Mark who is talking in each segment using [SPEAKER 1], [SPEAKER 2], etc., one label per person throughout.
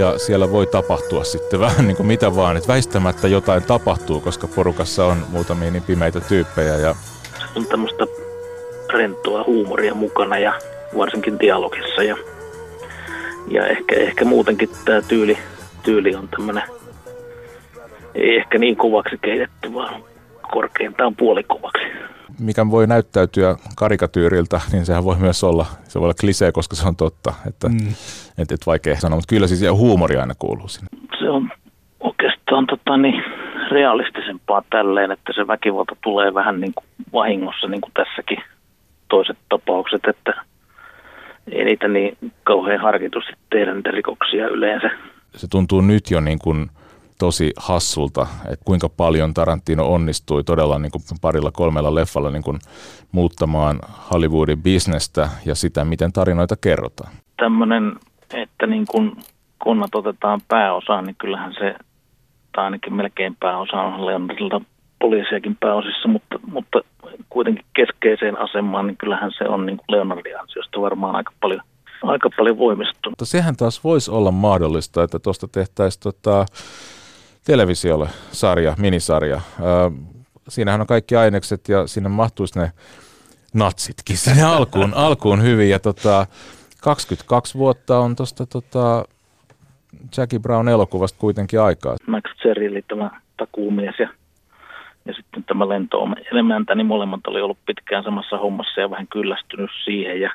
[SPEAKER 1] Ja siellä voi tapahtua sitten vähän niin kuin mitä vaan, että väistämättä jotain tapahtuu, koska porukassa on muutamia niin pimeitä tyyppejä. Ja...
[SPEAKER 2] On tämmöistä rentoa huumoria mukana ja varsinkin dialogissa ja, ja ehkä, ehkä muutenkin tämä tyyli, tyyli on tämmöinen ei ehkä niin kovaksi keitetty, vaan korkeintaan puolikovaksi.
[SPEAKER 1] Mikä voi näyttäytyä karikatyyriltä, niin sehän voi myös olla, se voi olla klisee, koska se on totta, että mm. et, et vaikea sanoa, mutta kyllä siis huumori aina kuuluu sinne.
[SPEAKER 2] Se on oikeastaan tota, niin, realistisempaa tälleen, että se väkivalta tulee vähän niin kuin vahingossa, niin kuin tässäkin toiset tapaukset, että ei niitä niin kauhean harkitusti tehdä niitä rikoksia yleensä.
[SPEAKER 1] Se tuntuu nyt jo niin kuin tosi hassulta, että kuinka paljon Tarantino onnistui todella niin kuin parilla kolmella leffalla niin kuin muuttamaan Hollywoodin bisnestä ja sitä, miten tarinoita kerrotaan.
[SPEAKER 2] Tämmöinen, että niin kuin kunnat otetaan pääosaan, niin kyllähän se, tai ainakin melkein pääosa on Leonardilta poliisiakin pääosissa, mutta, mutta kuitenkin keskeiseen asemaan, niin kyllähän se on niin kuin Leonardin ansiosta varmaan aika paljon, aika paljon voimistunut.
[SPEAKER 1] Mutta sehän taas voisi olla mahdollista, että tuosta tehtäisiin tota, televisiolle sarja, minisarja. Siinähän on kaikki ainekset ja sinne mahtuisi ne natsitkin sinne alkuun, alkuun hyvin. Ja tota, 22 vuotta on tuosta tota, Jackie Brown elokuvasta kuitenkin aikaa.
[SPEAKER 2] Max Cherry eli tämä takuumies ja, ja sitten tämä lento elemäntä, niin molemmat oli ollut pitkään samassa hommassa ja vähän kyllästynyt siihen. Ja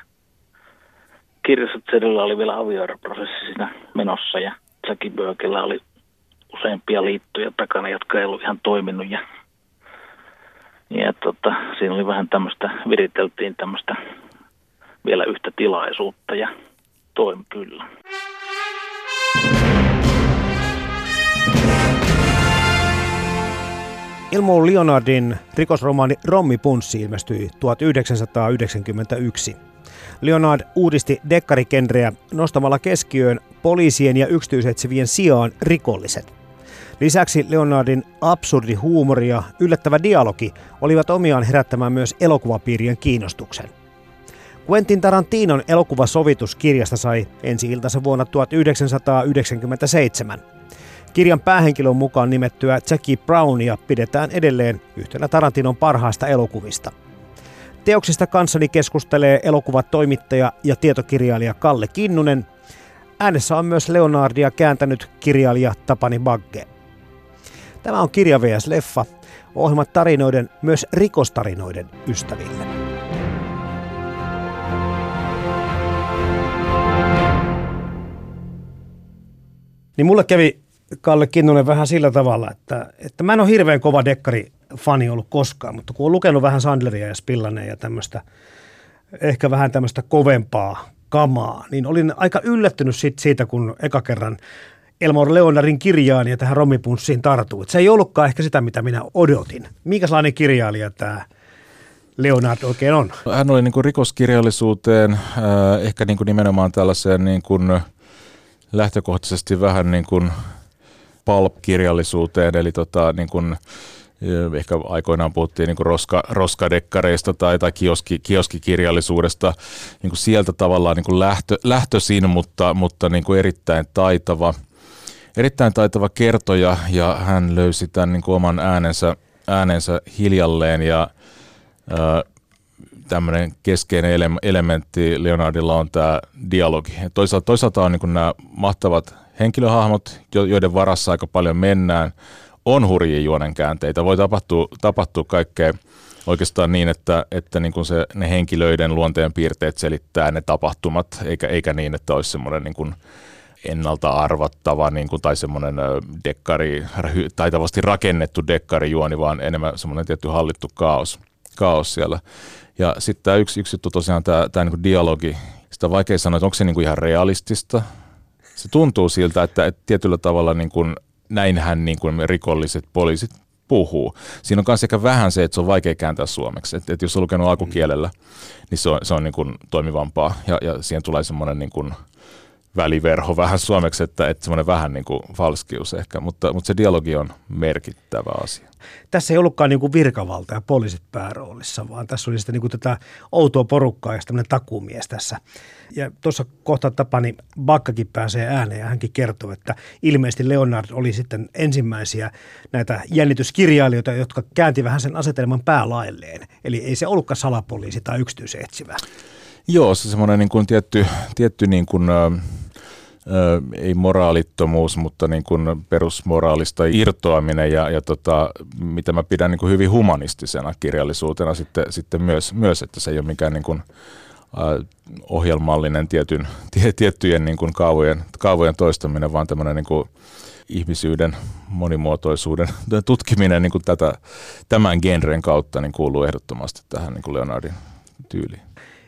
[SPEAKER 2] kirjassa Cherryllä oli vielä avioeroprosessi siinä menossa ja Jackie Burkella oli useampia liittoja takana, jotka ei ollut ihan toiminut. Ja, ja tota, siinä oli vähän tämmöistä, viriteltiin tämmöistä vielä yhtä tilaisuutta ja toimi kyllä.
[SPEAKER 3] Ilmo Leonardin rikosromaani Rommi-Punssi ilmestyi 1991. Leonard uudisti dekkarikenreä nostamalla keskiöön poliisien ja yksityisetsivien sijaan rikolliset. Lisäksi Leonardin absurdi huumori ja yllättävä dialogi olivat omiaan herättämään myös elokuvapiirien kiinnostuksen. Quentin Tarantinon elokuvasovituskirjasta sai ensi iltansa vuonna 1997. Kirjan päähenkilön mukaan nimettyä Jackie Brownia pidetään edelleen yhtenä Tarantinon parhaista elokuvista. Teoksista kanssani keskustelee elokuvatoimittaja ja tietokirjailija Kalle Kinnunen. Äänessä on myös Leonardia kääntänyt kirjailija Tapani Bagge. Tämä on Kirja vs. Leffa, ohjelmat tarinoiden, myös rikostarinoiden ystäville. Niin mulle kävi Kalle Kinnunen vähän sillä tavalla, että, että mä en ole hirveän kova dekkari-fani ollut koskaan, mutta kun on lukenut vähän Sandleria ja Spillane ja tämmöistä, ehkä vähän tämmöistä kovempaa kamaa, niin olin aika yllättynyt siitä kun eka kerran Elmore Leonarin kirjaan ja tähän romipunssiin tartuu. Se ei ollutkaan ehkä sitä, mitä minä odotin. Minkälainen kirjailija tämä Leonard oikein on?
[SPEAKER 1] Hän oli niin kuin rikoskirjallisuuteen, ehkä niin kuin nimenomaan tällaiseen niin kuin lähtökohtaisesti vähän niin kuin pulp-kirjallisuuteen, eli tota, niin kuin, ehkä aikoinaan puhuttiin niin roska, roskadekkareista tai, tai kioski, kioskikirjallisuudesta, niin kuin sieltä tavallaan niin kuin lähtö, lähtöisin, mutta, mutta niin kuin erittäin taitava – erittäin taitava kertoja ja hän löysi tämän niin kuin oman äänensä, äänensä hiljalleen ja tämmöinen keskeinen ele- elementti Leonardilla on tämä dialogi. Toisaalta, toisaalta on niin nämä mahtavat henkilöhahmot, joiden varassa aika paljon mennään. On hurjia juonen käänteitä. Voi tapahtua, tapahtua kaikkea oikeastaan niin, että, että niin kuin se, ne henkilöiden luonteen piirteet selittää ne tapahtumat, eikä, eikä niin, että olisi semmoinen niin kuin ennalta arvattava niin kuin, tai semmoinen dekkari, taitavasti rakennettu dekkarijuoni, vaan enemmän semmoinen tietty hallittu kaos, kaos siellä. Ja sitten tämä yksi, yksi juttu tosiaan, tämä, tämä niin dialogi, sitä on vaikea sanoa, että onko se niin kuin ihan realistista. Se tuntuu siltä, että, että tietyllä tavalla niin kuin, näinhän niin kuin rikolliset poliisit puhuu. Siinä on myös ehkä vähän se, että se on vaikea kääntää suomeksi. Että, että jos on lukenut alkukielellä, niin se on, se on niin kuin toimivampaa ja, ja siihen tulee semmoinen niin kuin – väliverho vähän suomeksi, että, että semmoinen vähän niin kuin falskius ehkä, mutta, mutta se dialogi on merkittävä asia.
[SPEAKER 3] Tässä ei ollutkaan niin kuin virkavalta ja poliisit pääroolissa, vaan tässä oli sitten niin kuin tätä outoa porukkaa ja tämmöinen takumies tässä. Ja tuossa kohta Tapani Bakkakin pääsee ääneen ja hänkin kertoo, että ilmeisesti Leonard oli sitten ensimmäisiä näitä jännityskirjailijoita, jotka käänti vähän sen asetelman päälailleen. Eli ei se ollutkaan salapoliisi tai yksityisetsivä.
[SPEAKER 1] Joo, se semmoinen niin kuin tietty, tietty niin kuin, ei moraalittomuus, mutta niin kuin perusmoraalista irtoaminen ja, ja tota, mitä mä pidän niin kuin hyvin humanistisena kirjallisuutena sitten, sitten myös, myös, että se ei ole mikään niin kuin, ohjelmallinen tietyn, tie, tiettyjen niin kuin kaavojen, kaavojen toistaminen, vaan tämmöinen niin kuin ihmisyyden monimuotoisuuden tutkiminen niin kuin tätä, tämän genren kautta niin kuuluu ehdottomasti tähän niin kuin Leonardin tyyliin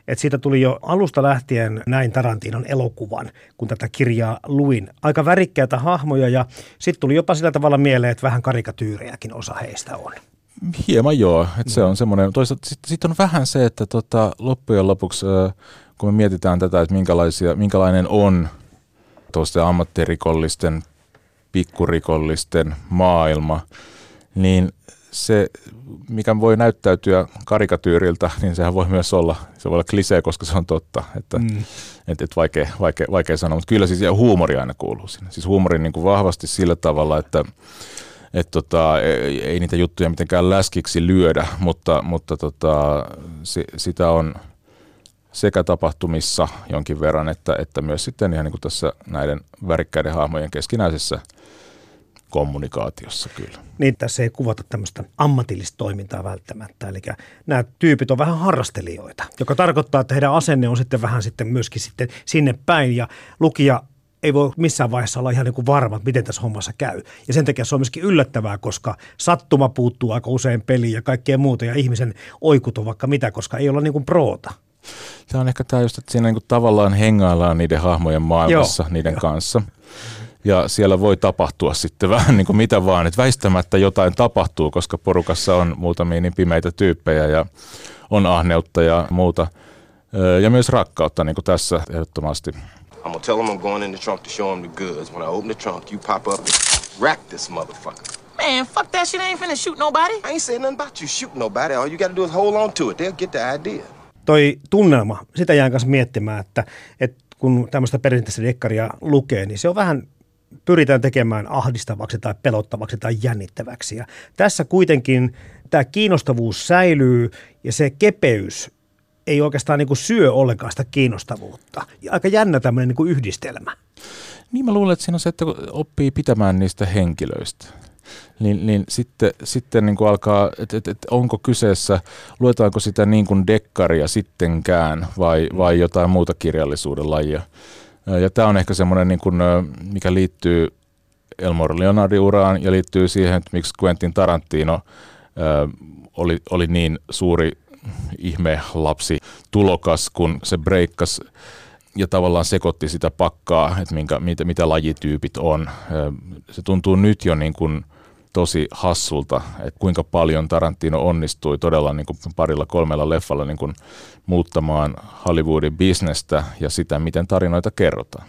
[SPEAKER 3] että siitä tuli jo alusta lähtien näin Tarantinon elokuvan, kun tätä kirjaa luin. Aika värikkäitä hahmoja ja sitten tuli jopa sillä tavalla mieleen, että vähän karikatyyrejäkin osa heistä on.
[SPEAKER 1] Hieman joo, että se on semmoinen. Toisaalta sitten sit on vähän se, että tota, loppujen lopuksi, kun me mietitään tätä, että minkälaisia, minkälainen on tuosta ammattirikollisten, pikkurikollisten maailma, niin se, mikä voi näyttäytyä karikatyyriltä, niin sehän voi myös olla, se voi olla klisee, koska se on totta, että mm. et, et vaikea, vaikea, vaikea sanoa, mutta kyllä siis ja huumori aina kuuluu sinne. Siis huumori niin kuin vahvasti sillä tavalla, että et tota, ei, ei niitä juttuja mitenkään läskiksi lyödä, mutta, mutta tota, si, sitä on sekä tapahtumissa jonkin verran, että, että myös sitten ihan niin kuin tässä näiden värikkäiden hahmojen keskinäisessä – kommunikaatiossa kyllä.
[SPEAKER 3] Niin, tässä ei kuvata tämmöistä ammatillista toimintaa välttämättä. Eli nämä tyypit on vähän harrastelijoita, joka tarkoittaa, että heidän asenne on sitten vähän sitten myöskin sitten sinne päin. Ja lukija ei voi missään vaiheessa olla ihan niin kuin varma, että miten tässä hommassa käy. Ja sen takia se on myöskin yllättävää, koska sattuma puuttuu aika usein peliin ja kaikkea muuta ja ihmisen oikut on vaikka mitä, koska ei olla niin kuin proota.
[SPEAKER 1] Se on ehkä tämä just, että siinä niin kuin tavallaan hengaillaan niiden hahmojen maailmassa Joo, niiden jo. kanssa ja siellä voi tapahtua sitten vähän niin kuin mitä vaan, että väistämättä jotain tapahtuu, koska porukassa on muutamia niin pimeitä tyyppejä ja on ahneutta ja muuta. Ja myös rakkautta, niin kuin tässä ehdottomasti. I'm gonna tell him I'm going in the trunk to show him the goods. When I open the trunk, you pop up and rack this motherfucker. Man, fuck that shit, I ain't finna shoot nobody. I ain't saying nothing about you shoot nobody. All you gotta do is hold on to it. They'll get the idea.
[SPEAKER 3] Toi tunnelma, sitä jään kanssa miettimään, että, että kun tämmöistä perinteistä dekkaria lukee, niin se on vähän pyritään tekemään ahdistavaksi tai pelottavaksi tai jännittäväksi. Ja tässä kuitenkin tämä kiinnostavuus säilyy ja se kepeys ei oikeastaan niin kuin syö ollenkaan sitä kiinnostavuutta. Aika jännä tämmöinen niin kuin yhdistelmä.
[SPEAKER 1] Niin mä luulen, että siinä on se, että kun oppii pitämään niistä henkilöistä, niin, niin sitten, sitten niin kuin alkaa, että et, et onko kyseessä, luetaanko sitä niin kuin dekkaria sittenkään vai, vai jotain muuta kirjallisuuden lajia. Ja tämä on ehkä semmoinen, niin kuin, mikä liittyy Elmore Leonardin uraan ja liittyy siihen, että miksi Quentin Tarantino oli, oli niin suuri ihme lapsi tulokas, kun se breikkasi ja tavallaan sekoitti sitä pakkaa, että minkä, mitä, mitä lajityypit on. Se tuntuu nyt jo niin kuin – tosi hassulta, että kuinka paljon Tarantino onnistui todella niin kuin parilla kolmella leffalla niin kuin muuttamaan Hollywoodin bisnestä ja sitä, miten tarinoita kerrotaan.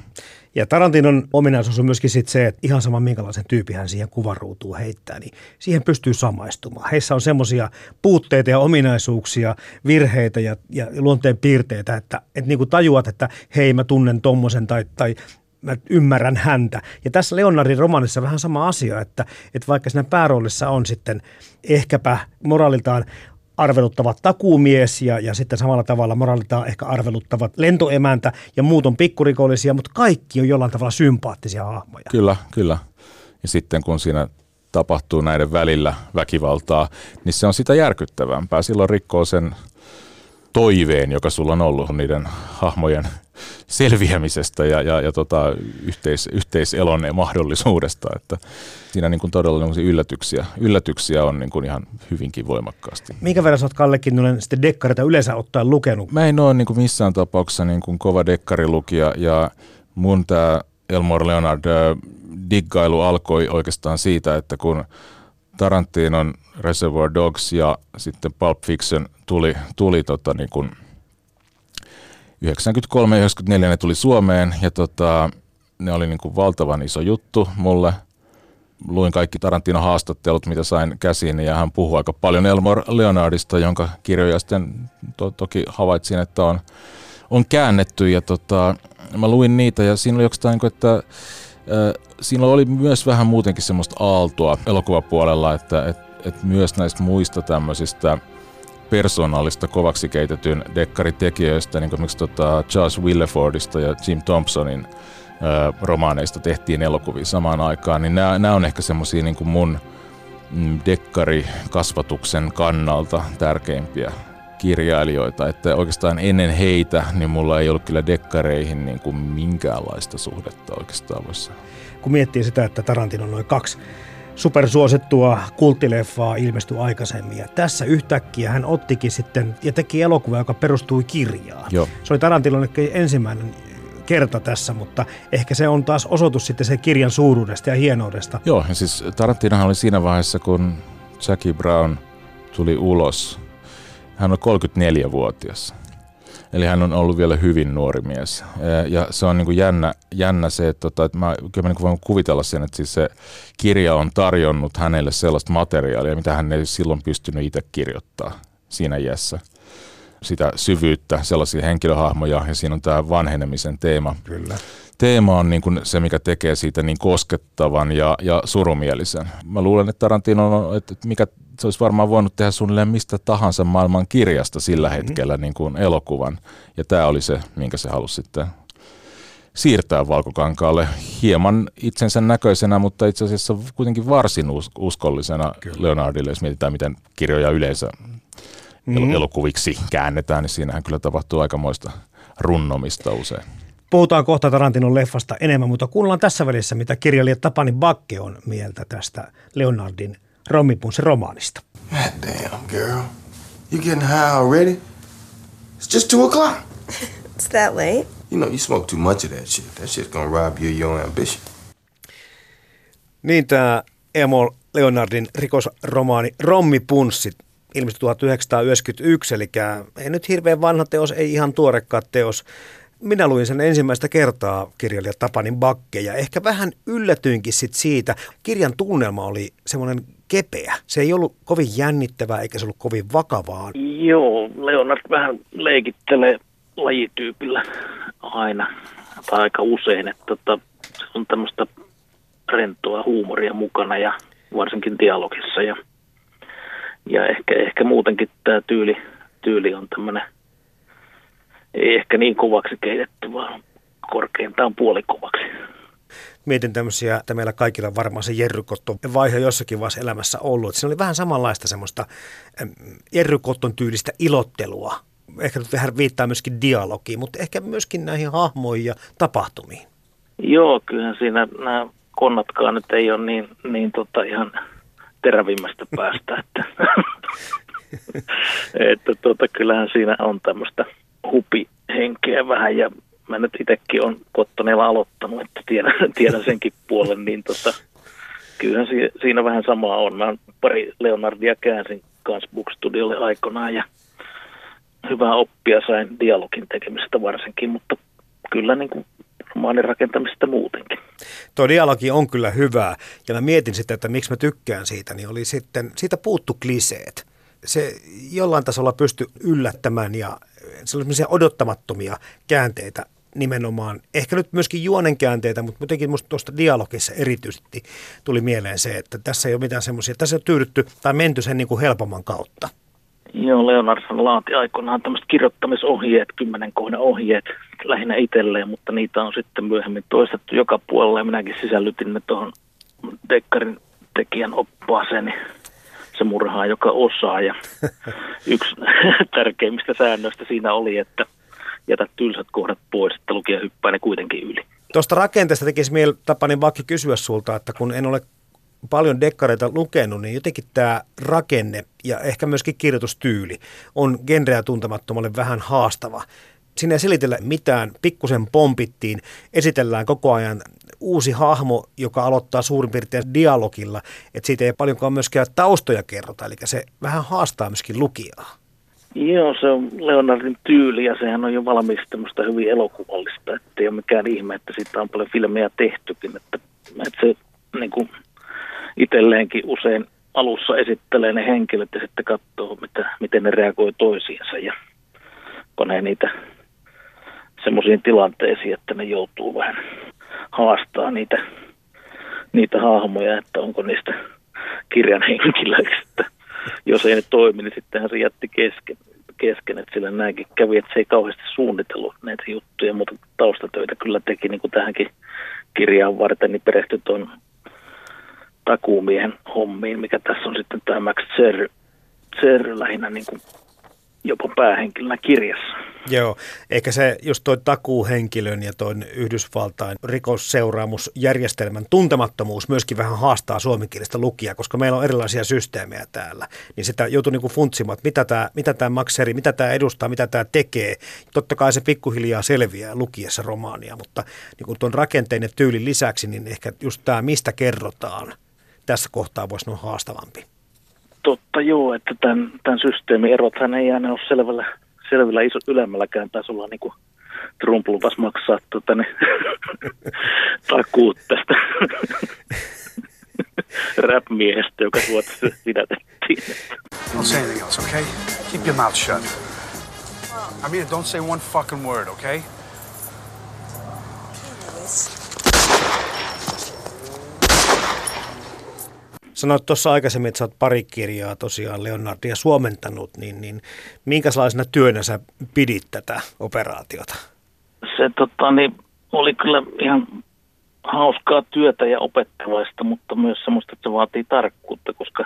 [SPEAKER 3] Ja Tarantinon ominaisuus on myöskin sit se, että ihan sama minkälaisen tyypin hän siihen kuvaruutuun heittää, niin siihen pystyy samaistumaan. Heissä on semmoisia puutteita ja ominaisuuksia, virheitä ja, ja luonteen piirteitä, että, että niin kuin tajuat, että hei mä tunnen tommosen tai, tai mä ymmärrän häntä. Ja tässä Leonardin romanissa vähän sama asia, että, että vaikka siinä pääroolissa on sitten ehkäpä moraaliltaan arveluttavat takuumies ja, ja sitten samalla tavalla moraaliltaan ehkä arveluttavat lentoemäntä ja muut on pikkurikollisia, mutta kaikki on jollain tavalla sympaattisia hahmoja.
[SPEAKER 1] Kyllä, kyllä. Ja sitten kun siinä tapahtuu näiden välillä väkivaltaa, niin se on sitä järkyttävämpää. Silloin rikkoo sen toiveen, joka sulla on ollut niiden hahmojen selviämisestä ja, ja, ja tota, yhteis, yhteiselon mahdollisuudesta. Että siinä niin kuin todella niin yllätyksiä, yllätyksiä on niin kuin ihan hyvinkin voimakkaasti.
[SPEAKER 3] Minkä verran sä oot Kalle Kinnunen sitten dekkarita yleensä ottaen lukenut?
[SPEAKER 1] Mä en ole niin kuin missään tapauksessa niin kuin kova dekkarilukija ja mun tämä Elmore Leonard diggailu alkoi oikeastaan siitä, että kun Tarantinon Reservoir Dogs ja sitten Pulp Fiction tuli, tuli tota niin kuin 93 ja 94 ne tuli Suomeen ja tota, ne oli niin kuin valtavan iso juttu mulle. Luin kaikki Tarantino haastattelut, mitä sain käsiin ja hän puhui aika paljon Elmore Leonardista, jonka kirjoja sitten to, toki havaitsin, että on, on käännetty ja tota, mä luin niitä ja siinä oli jostain, niin kuin, että äh, siinä oli myös vähän muutenkin semmoista aaltoa elokuvapuolella, että et, et myös näistä muista tämmöisistä persoonallista kovaksi keitetyn dekkaritekijöistä, niin kuin tota Charles Willefordista ja Jim Thompsonin ö, romaaneista tehtiin elokuvia samaan aikaan, niin nämä, nämä on ehkä semmoisia niin mun mm, dekkarikasvatuksen kannalta tärkeimpiä kirjailijoita, että oikeastaan ennen heitä niin mulla ei ollut kyllä dekkareihin niin kuin minkäänlaista suhdetta oikeastaan voisi
[SPEAKER 3] Kun miettii sitä, että Tarantino on noin kaksi supersuosittua kulttileffaa ilmestyi aikaisemmin. Ja tässä yhtäkkiä hän ottikin sitten ja teki elokuva, joka perustui kirjaan.
[SPEAKER 1] Joo.
[SPEAKER 3] Se oli Tarantinon ensimmäinen kerta tässä, mutta ehkä se on taas osoitus sitten sen kirjan suuruudesta ja hienoudesta.
[SPEAKER 1] Joo, ja siis Tarantinohan oli siinä vaiheessa, kun Jackie Brown tuli ulos. Hän on 34-vuotias. Eli hän on ollut vielä hyvin nuori mies. Ja se on niin kuin jännä, jännä se, että, tota, että mä, kyllä mä niin voin kuvitella sen, että siis se kirja on tarjonnut hänelle sellaista materiaalia, mitä hän ei silloin pystynyt itse kirjoittaa siinä iässä. Sitä syvyyttä, sellaisia henkilöhahmoja ja siinä on tämä vanhenemisen teema.
[SPEAKER 3] Kyllä
[SPEAKER 1] teema on niin kuin se, mikä tekee siitä niin koskettavan ja, ja surumielisen. Mä luulen, että Tarantino on, että mikä se olisi varmaan voinut tehdä suunnilleen mistä tahansa maailman kirjasta sillä mm-hmm. hetkellä mm-hmm. niin kuin elokuvan. Ja tämä oli se, minkä se halusi sitten siirtää valkokankaalle hieman itsensä näköisenä, mutta itse asiassa kuitenkin varsin uskollisena Kyllä. Leonardille, jos mietitään, miten kirjoja yleensä mm-hmm. elokuviksi käännetään, niin siinähän kyllä tapahtuu aikamoista runnomista usein.
[SPEAKER 3] Puhutaan kohta Tarantinon leffasta enemmän, mutta kuullaan tässä välissä, mitä kirjailija Tapani Bakke on mieltä tästä Leonardin Rommipunsin romaanista.
[SPEAKER 4] God damn, girl. You getting high already? It's just two o'clock.
[SPEAKER 5] It's that late.
[SPEAKER 4] You know, you smoke too much of that shit. That shit's gonna rob you of your ambition.
[SPEAKER 3] Niin tämä Emol Leonardin rikosromaani Rommipunssit ilmestyi 1991, eli ei nyt hirveän vanha teos, ei ihan tuorekkaat teos. Minä luin sen ensimmäistä kertaa kirjailija Tapanin Bakke ja ehkä vähän yllätyinkin sit siitä. Kirjan tunnelma oli semmoinen kepeä. Se ei ollut kovin jännittävää eikä se ollut kovin vakavaa.
[SPEAKER 2] Joo, Leonard vähän leikittelee lajityypillä aina tai aika usein, että tota, se on tämmöistä rentoa huumoria mukana ja varsinkin dialogissa ja, ja ehkä, ehkä muutenkin tämä tyyli, tyyli on tämmöinen ei ehkä niin kovaksi keitetty, vaan korkeintaan puolikovaksi.
[SPEAKER 3] Mietin tämmöisiä, että meillä kaikilla varmaan se Jerrykotton vaihe jossakin vaiheessa elämässä ollut. Että siinä oli vähän samanlaista semmoista Jerrykotton tyylistä ilottelua. Ehkä nyt vähän viittaa myöskin dialogiin, mutta ehkä myöskin näihin hahmoihin ja tapahtumiin.
[SPEAKER 2] Joo, kyllähän siinä nämä konnatkaan nyt ei ole niin, niin tota ihan terävimmästä päästä, että, että tota, kyllähän siinä on tämmöistä hupihenkeä vähän ja mä nyt itsekin on Kottonella aloittanut, että tiedän, tiedän senkin puolen, niin tota, kyllähän si, siinä vähän samaa on. Mä pari Leonardia käänsin kanssa Bookstudiolle aikanaan ja hyvää oppia sain dialogin tekemisestä varsinkin, mutta kyllä niin kuin romaanin rakentamista muutenkin.
[SPEAKER 3] Tuo dialogi on kyllä hyvää ja mä mietin sitä, että miksi mä tykkään siitä, niin oli sitten, siitä puuttu kliseet. Se jollain tasolla pystyi yllättämään ja sellaisia odottamattomia käänteitä nimenomaan, ehkä nyt myöskin juonen käänteitä, mutta jotenkin minusta tuosta dialogissa erityisesti tuli mieleen se, että tässä ei ole mitään semmoisia, tässä on tyydytty tai menty sen niin kuin helpomman kautta.
[SPEAKER 2] Joo, Leonardson laati aikoinaan tämmöiset kirjoittamisohjeet, kymmenen kohdan ohjeet lähinnä itselleen, mutta niitä on sitten myöhemmin toistettu joka puolella ja minäkin sisällytin ne tuohon Dekkarin tekijän oppaaseen. Niin se murhaa, joka osaa. Ja yksi tärkeimmistä säännöistä siinä oli, että jätä tylsät kohdat pois, että lukija hyppää ne kuitenkin yli.
[SPEAKER 3] Tuosta rakenteesta tekisi mieli Tapani Vakki kysyä sulta, että kun en ole paljon dekkareita lukenut, niin jotenkin tämä rakenne ja ehkä myöskin kirjoitustyyli on genreä tuntemattomalle vähän haastava. Siinä ei selitellä mitään, pikkusen pompittiin, esitellään koko ajan uusi hahmo, joka aloittaa suurin piirtein dialogilla, että siitä ei paljonkaan myöskään taustoja kerrota, eli se vähän haastaa myöskin lukijaa.
[SPEAKER 2] Joo, se on Leonardin tyyli ja sehän on jo valmis tämmöistä hyvin elokuvallista, että ei ole mikään ihme, että siitä on paljon filmejä tehtykin, että, että se niin kuin itselleenkin usein alussa esittelee ne henkilöt ja sitten katsoo, mitä, miten ne reagoi toisiinsa ja panee niitä semmoisiin tilanteisiin, että ne joutuu vähän haastaa niitä, niitä hahmoja, että onko niistä kirjan henkilöiksi. Jos ei ne toimi, niin sittenhän se jätti kesken, kesken että sillä näinkin kävi, että se ei kauheasti suunnitellut näitä juttuja, mutta taustatöitä kyllä teki niin kuin tähänkin kirjaan varten, niin perehtyi tuon takuumiehen hommiin, mikä tässä on sitten tämä Max Zerry, Zerry lähinnä niin kuin jopa päähenkilönä kirjassa.
[SPEAKER 3] Joo, eikä se just toi takuuhenkilön ja tuon Yhdysvaltain rikosseuraamusjärjestelmän tuntemattomuus myöskin vähän haastaa suomenkielistä lukijaa, koska meillä on erilaisia systeemejä täällä. Niin sitä joutuu niinku funtsimaan, että mitä tämä mitä tää makseri, mitä tämä edustaa, mitä tämä tekee. Totta kai se pikkuhiljaa selviää lukiessa romaania, mutta niin tuon rakenteen ja tyylin lisäksi, niin ehkä just tämä, mistä kerrotaan, tässä kohtaa voisi olla haastavampi.
[SPEAKER 2] Totta joo, että tämän, tämän systeemin erothan ei aina ole selvällä, selvillä iso ylemmälläkään tasolla, niin kuin Trump lupas maksaa tuota, ne, takuut tästä rap-miehestä, joka Suomessa pidätettiin.
[SPEAKER 6] Don't say anything else, okay? Keep your mouth shut. I mean, don't say one fucking word, okay?
[SPEAKER 3] Sanoit tuossa aikaisemmin, että sä oot pari kirjaa tosiaan Leonardia suomentanut, niin, niin minkälaisena työnä sä pidit tätä operaatiota?
[SPEAKER 2] Se tota, niin, oli kyllä ihan hauskaa työtä ja opettavaista, mutta myös semmoista, että se vaatii tarkkuutta, koska,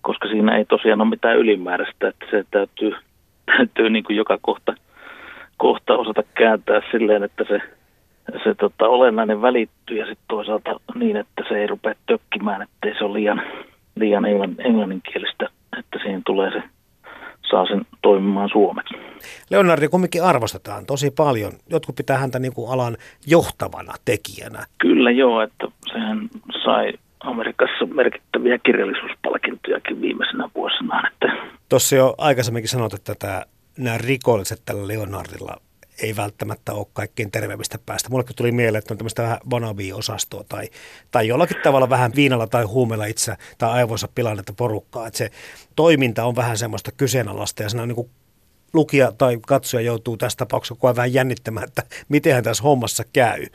[SPEAKER 2] koska siinä ei tosiaan ole mitään ylimääräistä, että se täytyy, täytyy niin kuin joka kohta, kohta osata kääntää silleen, että se se tota, olennainen välittyy ja sitten toisaalta niin, että se ei rupea tökkimään, ettei se ole liian, liian englann, englanninkielistä, että siihen tulee se saa sen toimimaan suomeksi.
[SPEAKER 3] Leonardi kumminkin arvostetaan tosi paljon. Jotkut pitää häntä niin kuin alan johtavana tekijänä.
[SPEAKER 2] Kyllä joo, että sehän sai Amerikassa merkittäviä kirjallisuuspalkintojakin viimeisenä vuosina. Että...
[SPEAKER 3] Tuossa jo aikaisemminkin sanoit, että tämä, nämä rikolliset tällä Leonardilla ei välttämättä ole kaikkein terveemmistä päästä. Mullekin tuli mieleen, että on tämmöistä vähän wannabe-osastoa tai, tai jollakin tavalla vähän viinalla tai huumella itse tai aivoissa pilannetta porukkaa. Että se toiminta on vähän semmoista kyseenalaista ja siinä on niin kuin lukija tai katsoja joutuu tässä tapauksessa koko ajan vähän jännittämään, että miten tässä hommassa käy.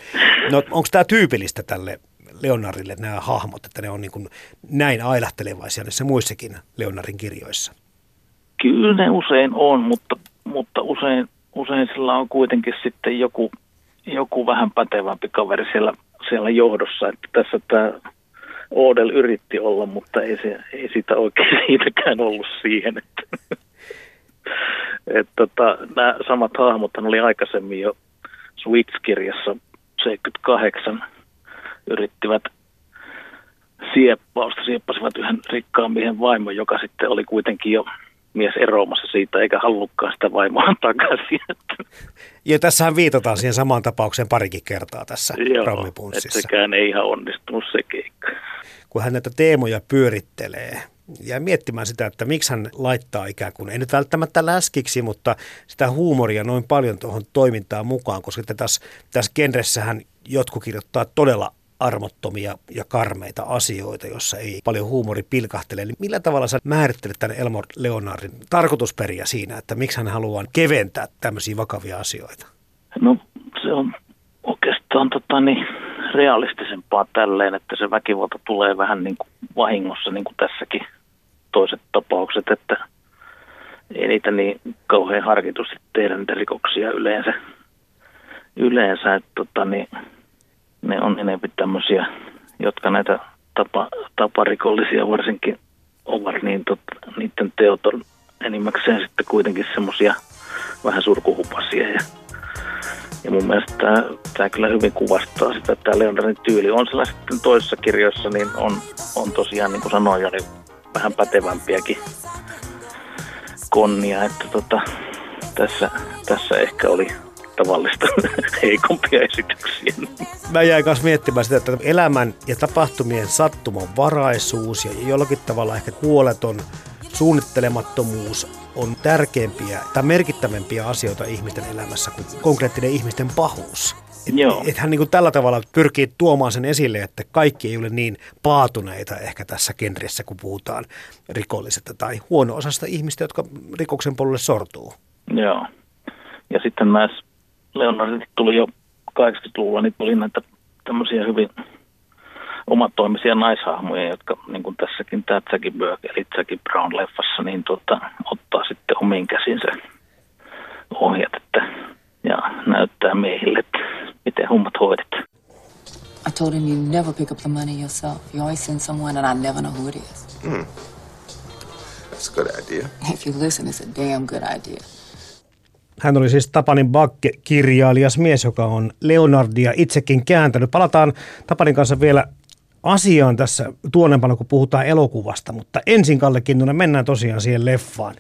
[SPEAKER 3] No, onko tämä tyypillistä tälle Leonardille nämä hahmot, että ne on niin kuin näin ailahtelevaisia näissä muissakin Leonardin kirjoissa?
[SPEAKER 2] Kyllä ne usein on, mutta, mutta usein usein sillä on kuitenkin sitten joku, joku vähän pätevämpi kaveri siellä, siellä johdossa. Että tässä tämä Oodel yritti olla, mutta ei, se, ei sitä oikein siitäkään ollut siihen. Että, et tota, nämä samat hahmot oli aikaisemmin jo Switch-kirjassa 78 yrittivät sieppausta, sieppasivat yhden rikkaan miehen vaimon, joka sitten oli kuitenkin jo mies eroamassa siitä eikä halunnutkaan sitä vaimoa takaisin.
[SPEAKER 3] Ja tässähän viitataan siihen samaan tapaukseen parikin kertaa tässä
[SPEAKER 2] Joo, sekään ei ihan onnistunut se keikka.
[SPEAKER 3] Kun hän näitä teemoja pyörittelee, ja miettimään sitä, että miksi hän laittaa ikään kuin, ei nyt välttämättä läskiksi, mutta sitä huumoria noin paljon tuohon toimintaan mukaan, koska tässä, tässä genressähän jotkut kirjoittaa todella armottomia ja karmeita asioita, jossa ei paljon huumori pilkahtele. Niin millä tavalla sä määrittelet tämän Elmore Leonardin tarkoitusperiä siinä, että miksi hän haluaa keventää tämmöisiä vakavia asioita?
[SPEAKER 2] No se on oikeastaan tota, niin, realistisempaa tälleen, että se väkivalta tulee vähän niin kuin vahingossa, niin kuin tässäkin toiset tapaukset, että ei niitä niin kauhean harkitusti tehdä niitä rikoksia yleensä. Yleensä, että tota, niin, ne on enemmän tämmöisiä, jotka näitä tapa, taparikollisia varsinkin ovat niin tot, niiden teot on enimmäkseen sitten kuitenkin semmoisia vähän surkuhupasia ja, ja mun mielestä tämä, kyllä hyvin kuvastaa sitä, että tämä Leonardin tyyli on siellä sitten toisissa kirjoissa, niin on, on tosiaan niin kuin sanoin jo, niin vähän pätevämpiäkin konnia, että tota, tässä, tässä ehkä oli tavallista heikompia esityksiä.
[SPEAKER 3] Mä jäin kanssa miettimään sitä, että elämän ja tapahtumien sattumanvaraisuus ja jollakin tavalla ehkä huoleton suunnittelemattomuus on tärkeimpiä tai merkittävämpiä asioita ihmisten elämässä kuin konkreettinen ihmisten pahuus. Et,
[SPEAKER 2] Joo.
[SPEAKER 3] et hän niin kuin tällä tavalla pyrkii tuomaan sen esille, että kaikki ei ole niin paatuneita ehkä tässä genressä, kun puhutaan rikollisesta tai huono-osasta ihmistä, jotka rikoksen polulle sortuu.
[SPEAKER 2] Joo. Ja sitten näissä Leonardit tuli jo 80-luvulla, niin tuli näitä tämmöisiä hyvin omatoimisia naishahmoja, jotka niin kuin tässäkin tämä Jackie Burke, eli Jackie Brown leffassa, niin tuota, ottaa sitten omiin käsinsä ohjat että, ja näyttää miehille, että miten hommat hoidetaan.
[SPEAKER 7] I told him you never pick up the money yourself. You always send someone, and I never know who it is.
[SPEAKER 4] That's a good idea.
[SPEAKER 7] If you listen, it's a damn good idea.
[SPEAKER 3] Hän oli siis Tapanin Bakke, kirjailijas mies, joka on Leonardia itsekin kääntänyt. Palataan Tapanin kanssa vielä asiaan tässä tuonempana, kun puhutaan elokuvasta, mutta ensin Kalle Kinnunen mennään tosiaan siihen leffaan.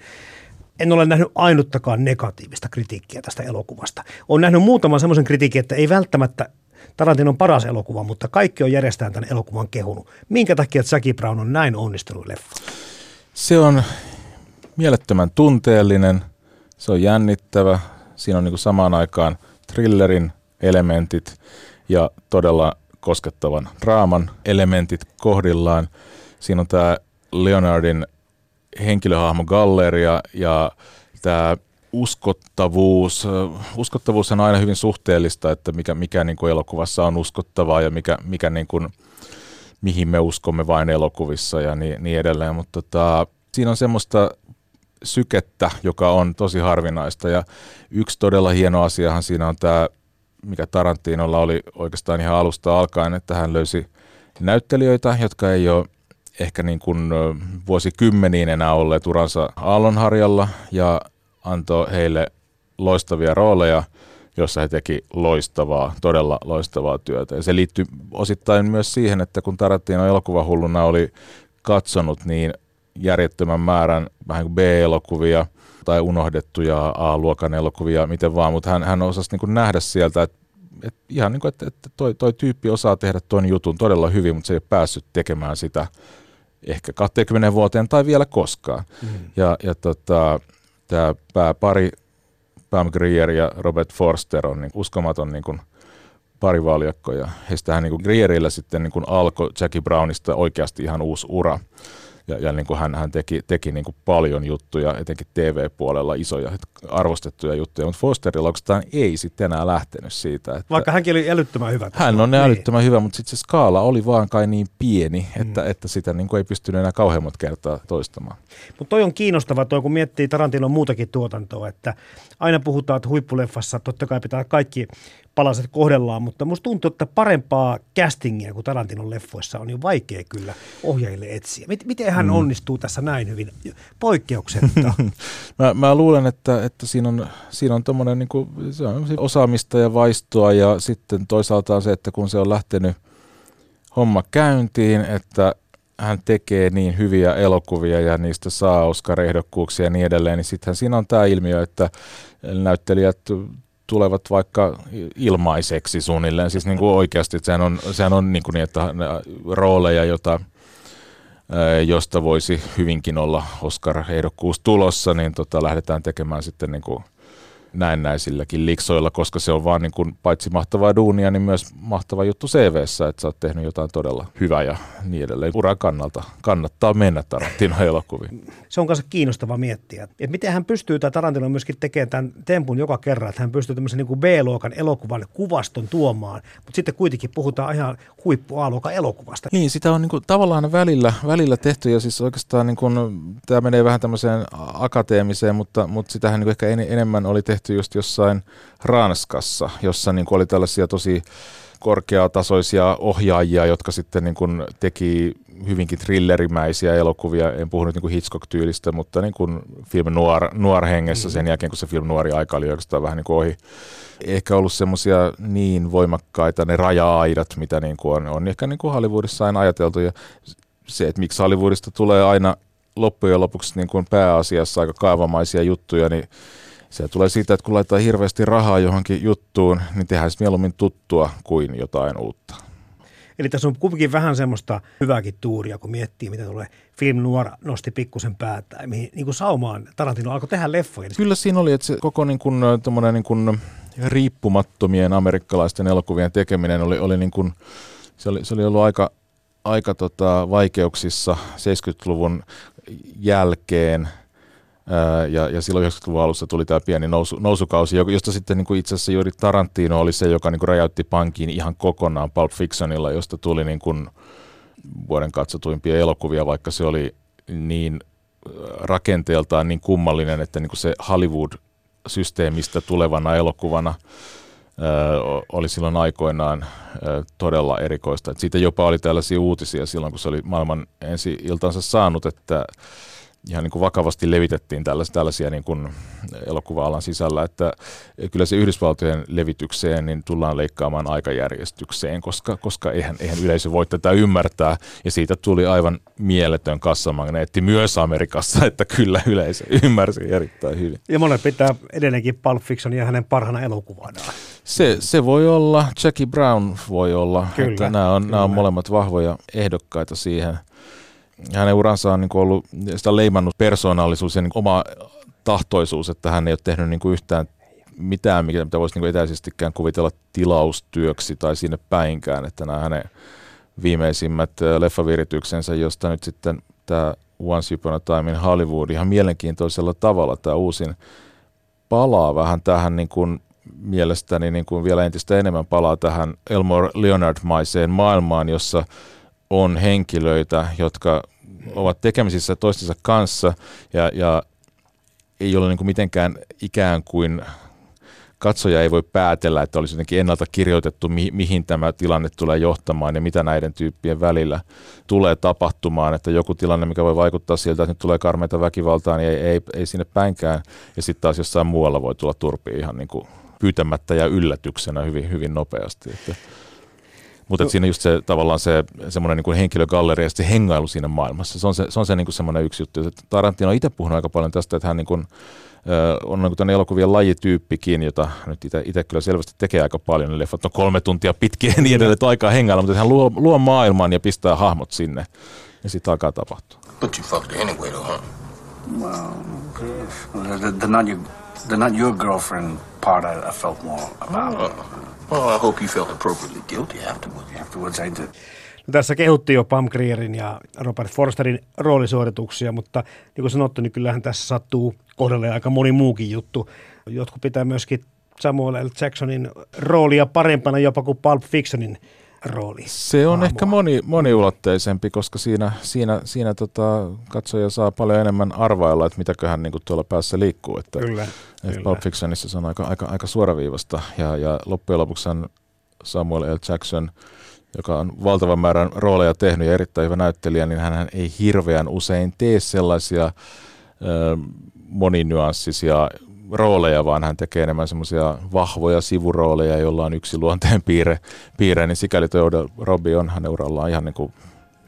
[SPEAKER 3] En ole nähnyt ainuttakaan negatiivista kritiikkiä tästä elokuvasta. Olen nähnyt muutaman semmoisen kritiikin, että ei välttämättä Tarantinon paras elokuva, mutta kaikki on järjestään tämän elokuvan kehunut. Minkä takia Jackie Brown on näin onnistunut leffa?
[SPEAKER 1] Se on mielettömän tunteellinen, se on jännittävä, siinä on niin kuin samaan aikaan thrillerin elementit ja todella koskettavan draaman elementit kohdillaan. Siinä on tämä Leonardin henkilöhahmo galleria ja tämä uskottavuus. Uskottavuus on aina hyvin suhteellista, että mikä, mikä niin kuin elokuvassa on uskottavaa ja mikä, mikä niin kuin, mihin me uskomme vain elokuvissa ja niin, niin edelleen. Mutta tota, siinä on semmoista sykettä, joka on tosi harvinaista. Ja yksi todella hieno asiahan siinä on tämä, mikä Tarantinolla oli oikeastaan ihan alusta alkaen, että hän löysi näyttelijöitä, jotka ei ole ehkä niin kuin vuosikymmeniin enää olleet uransa aallonharjalla ja antoi heille loistavia rooleja, jossa he teki loistavaa, todella loistavaa työtä. Ja se liittyy osittain myös siihen, että kun Tarantino elokuvahulluna oli katsonut niin järjettömän määrän vähän kuin B-elokuvia tai unohdettuja A-luokan elokuvia, miten vaan, mutta hän, hän osasi niin kuin nähdä sieltä, että, että ihan niin kuin, että, että toi, toi tyyppi osaa tehdä tuon jutun todella hyvin, mutta se ei ole päässyt tekemään sitä ehkä 20 vuoteen tai vielä koskaan. Mm. Ja, ja tota, tämä pääpari Pam Grier ja Robert Forster on niin uskomaton niin kuin parivaljakko ja heistähän niin kuin Grierillä sitten niin kuin alkoi Jackie Brownista oikeasti ihan uusi ura. Ja, ja niin kuin hän, hän teki, teki niin kuin paljon juttuja, etenkin TV-puolella isoja arvostettuja juttuja, mutta Fosterilla oikeastaan ei sitten enää lähtenyt siitä. Että
[SPEAKER 3] Vaikka hänkin oli älyttömän hyvä.
[SPEAKER 1] hän on
[SPEAKER 3] Niin.
[SPEAKER 1] älyttömän hyvä, mutta sitten se skaala oli vaan kai niin pieni, että, mm. että sitä niin kuin ei pystynyt enää kauhean monta kertaa toistamaan.
[SPEAKER 3] Mutta toi on kiinnostava toi, kun miettii Tarantinon muutakin tuotantoa, että aina puhutaan, että huippuleffassa totta kai pitää kaikki palaset kohdellaan, mutta musta tuntuu, että parempaa castingia kuin Tarantinon leffoissa on jo vaikea kyllä ohjaajille etsiä. Mit- miten hän mm. onnistuu tässä näin hyvin poikkeuksetta?
[SPEAKER 1] Mä, mä luulen, että, että siinä on, siinä on tommonen, niin kuin, se on osaamista ja vaistoa ja sitten toisaalta on se, että kun se on lähtenyt homma käyntiin, että hän tekee niin hyviä elokuvia ja niistä saa Oscar-ehdokkuuksia ja niin edelleen, niin sittenhän siinä on tämä ilmiö, että näyttelijät tulevat vaikka ilmaiseksi suunnilleen, siis niin kuin oikeasti, että sehän on, sehän on niin, kuin niin että ne rooleja, jota, ää, josta voisi hyvinkin olla Oscar-ehdokkuus tulossa, niin tota, lähdetään tekemään sitten niin kuin näennäisilläkin liksoilla, koska se on vaan niin kuin, paitsi mahtavaa duunia, niin myös mahtava juttu CVssä, että sä oot tehnyt jotain todella hyvää ja niin edelleen. Uran kannalta kannattaa mennä Tarantino elokuviin.
[SPEAKER 3] se on kanssa kiinnostava miettiä. Että miten hän pystyy, tai Tarantino myöskin tekemään tämän tempun joka kerran, että hän pystyy tämmöisen niin kuin B-luokan elokuvan kuvaston tuomaan, mutta sitten kuitenkin puhutaan ihan huippu A-luokan elokuvasta.
[SPEAKER 1] Niin, sitä on niinku tavallaan välillä, välillä tehty ja siis oikeastaan niinku, tämä menee vähän tämmöiseen akateemiseen, mutta, mutta sitähän niinku ehkä en, enemmän oli tehty just jossain Ranskassa, jossa niinku oli tällaisia tosi korkeatasoisia ohjaajia, jotka sitten niin kuin teki hyvinkin thrillerimäisiä elokuvia. En puhu nyt niin kuin Hitchcock-tyylistä, mutta niin kuin film noir, noir hengessä sen jälkeen, kun se film noiri aika oli oikeastaan vähän niin kuin ohi. Ehkä ollut semmoisia niin voimakkaita ne raja-aidat, mitä niin kuin on, on ehkä niin kuin Hollywoodissa aina ajateltu. Ja se, että miksi Hollywoodista tulee aina loppujen lopuksi niin kuin pääasiassa aika kaavamaisia juttuja, niin se tulee siitä, että kun laittaa hirveästi rahaa johonkin juttuun, niin tehdään se mieluummin tuttua kuin jotain uutta.
[SPEAKER 3] Eli tässä on kuitenkin vähän semmoista hyvääkin tuuria, kun miettii, mitä tulee. Film Noir nosti pikkusen päätä, mihin niin kuin saumaan Tarantino alkoi tehdä leffoja.
[SPEAKER 1] Kyllä siinä oli, että se koko niin kuin, niin kuin riippumattomien amerikkalaisten elokuvien tekeminen oli, oli, niin kuin, se oli, se oli ollut aika, aika tota, vaikeuksissa 70-luvun jälkeen – ja, ja silloin 90-luvun alussa tuli tämä pieni nousu, nousukausi, josta sitten niin kuin itse asiassa juuri Tarantino oli se, joka niin kuin räjäytti pankin ihan kokonaan Pulp Fictionilla, josta tuli niin kuin vuoden katsotuimpia elokuvia, vaikka se oli niin rakenteeltaan niin kummallinen, että niin kuin se Hollywood-systeemistä tulevana elokuvana oli silloin aikoinaan todella erikoista. Et siitä jopa oli tällaisia uutisia silloin, kun se oli maailman ensi iltansa saanut, että ihan niin kuin vakavasti levitettiin tällaisia, tällaisia niin kuin elokuva-alan sisällä, että kyllä se Yhdysvaltojen levitykseen niin tullaan leikkaamaan aikajärjestykseen, koska, koska eihän, eihän yleisö voi tätä ymmärtää. Ja siitä tuli aivan mieletön kassamagneetti myös Amerikassa, että kyllä yleisö ymmärsi erittäin hyvin.
[SPEAKER 3] Ja monet pitää edelleenkin Pulp ja hänen parhaana elokuvanaan.
[SPEAKER 1] Se, se voi olla, Jackie Brown voi olla, kyllä, että nämä on, kyllä. nämä on molemmat vahvoja ehdokkaita siihen – hänen uransa on niin kuin ollut sitä leimannut persoonallisuus ja niin oma tahtoisuus, että hän ei ole tehnyt niin kuin yhtään mitään, mitä voisi niin etäisestikään kuvitella tilaustyöksi tai sinne päinkään, että nämä hänen viimeisimmät leffavirityksensä, josta nyt sitten tämä Once Upon a Time in Hollywood ihan mielenkiintoisella tavalla tämä uusin palaa vähän tähän niin kuin mielestäni niin kuin vielä entistä enemmän palaa tähän Elmore Leonard-maiseen maailmaan, jossa on henkilöitä, jotka ovat tekemisissä toistensa kanssa ja, ja ei ole niin kuin mitenkään ikään kuin katsoja ei voi päätellä, että olisi jotenkin ennalta kirjoitettu, mi- mihin tämä tilanne tulee johtamaan ja mitä näiden tyyppien välillä tulee tapahtumaan. Että joku tilanne, mikä voi vaikuttaa siltä, että nyt tulee karmeita väkivaltaa, niin ei, ei, ei sinne päinkään. Ja sitten taas jossain muualla voi tulla turpi ihan niin kuin pyytämättä ja yllätyksenä hyvin, hyvin nopeasti. Että mutta no. siinä just se tavallaan se semmoinen niin henkilögalleria ja se hengailu siinä maailmassa. Se on se, se, on se niin kuin semmoinen yksi juttu. Tarantino on itse puhunut aika paljon tästä, että hän niin kuin, on niin kuin elokuvien lajityyppikin, jota nyt itse kyllä selvästi tekee aika paljon. Ne leffat on kolme tuntia pitkiä ja niin edelleen, että aikaa hengailla, mutta hän luo, luo maailman ja pistää hahmot sinne. Ja sitten alkaa tapahtua. But you fucked anyway though, huh?
[SPEAKER 6] Well, the, the, not your, the not your girlfriend part I, I felt more about. Uh-uh.
[SPEAKER 3] Well, I hope you felt appropriately guilty afterwards. Afterwards I did. No, tässä kehuttiin jo Pam Grierin ja Robert Forsterin roolisuorituksia, mutta niin kuin sanottu, niin kyllähän tässä sattuu kohdalle aika moni muukin juttu. Jotkut pitää myöskin Samuel L. Jacksonin roolia parempana jopa kuin Pulp Fictionin rooli.
[SPEAKER 1] Se on Aamoa. ehkä moni, moniulotteisempi, koska siinä, siinä, siinä tota, katsoja saa paljon enemmän arvailla, että mitäköhän niin tuolla päässä liikkuu. Että,
[SPEAKER 3] kyllä,
[SPEAKER 1] että kyllä. Pulp Fictionissa se on aika, aika, aika suoraviivasta ja, ja loppujen lopuksi Samuel L. Jackson, joka on valtavan määrän rooleja tehnyt ja erittäin hyvä näyttelijä, niin hän ei hirveän usein tee sellaisia ö, moninyanssisia rooleja, vaan hän tekee enemmän semmoisia vahvoja sivurooleja, joilla on yksi luonteen piirre, piirre niin sikäli tuo Robbie on hänen urallaan ihan niin kuin,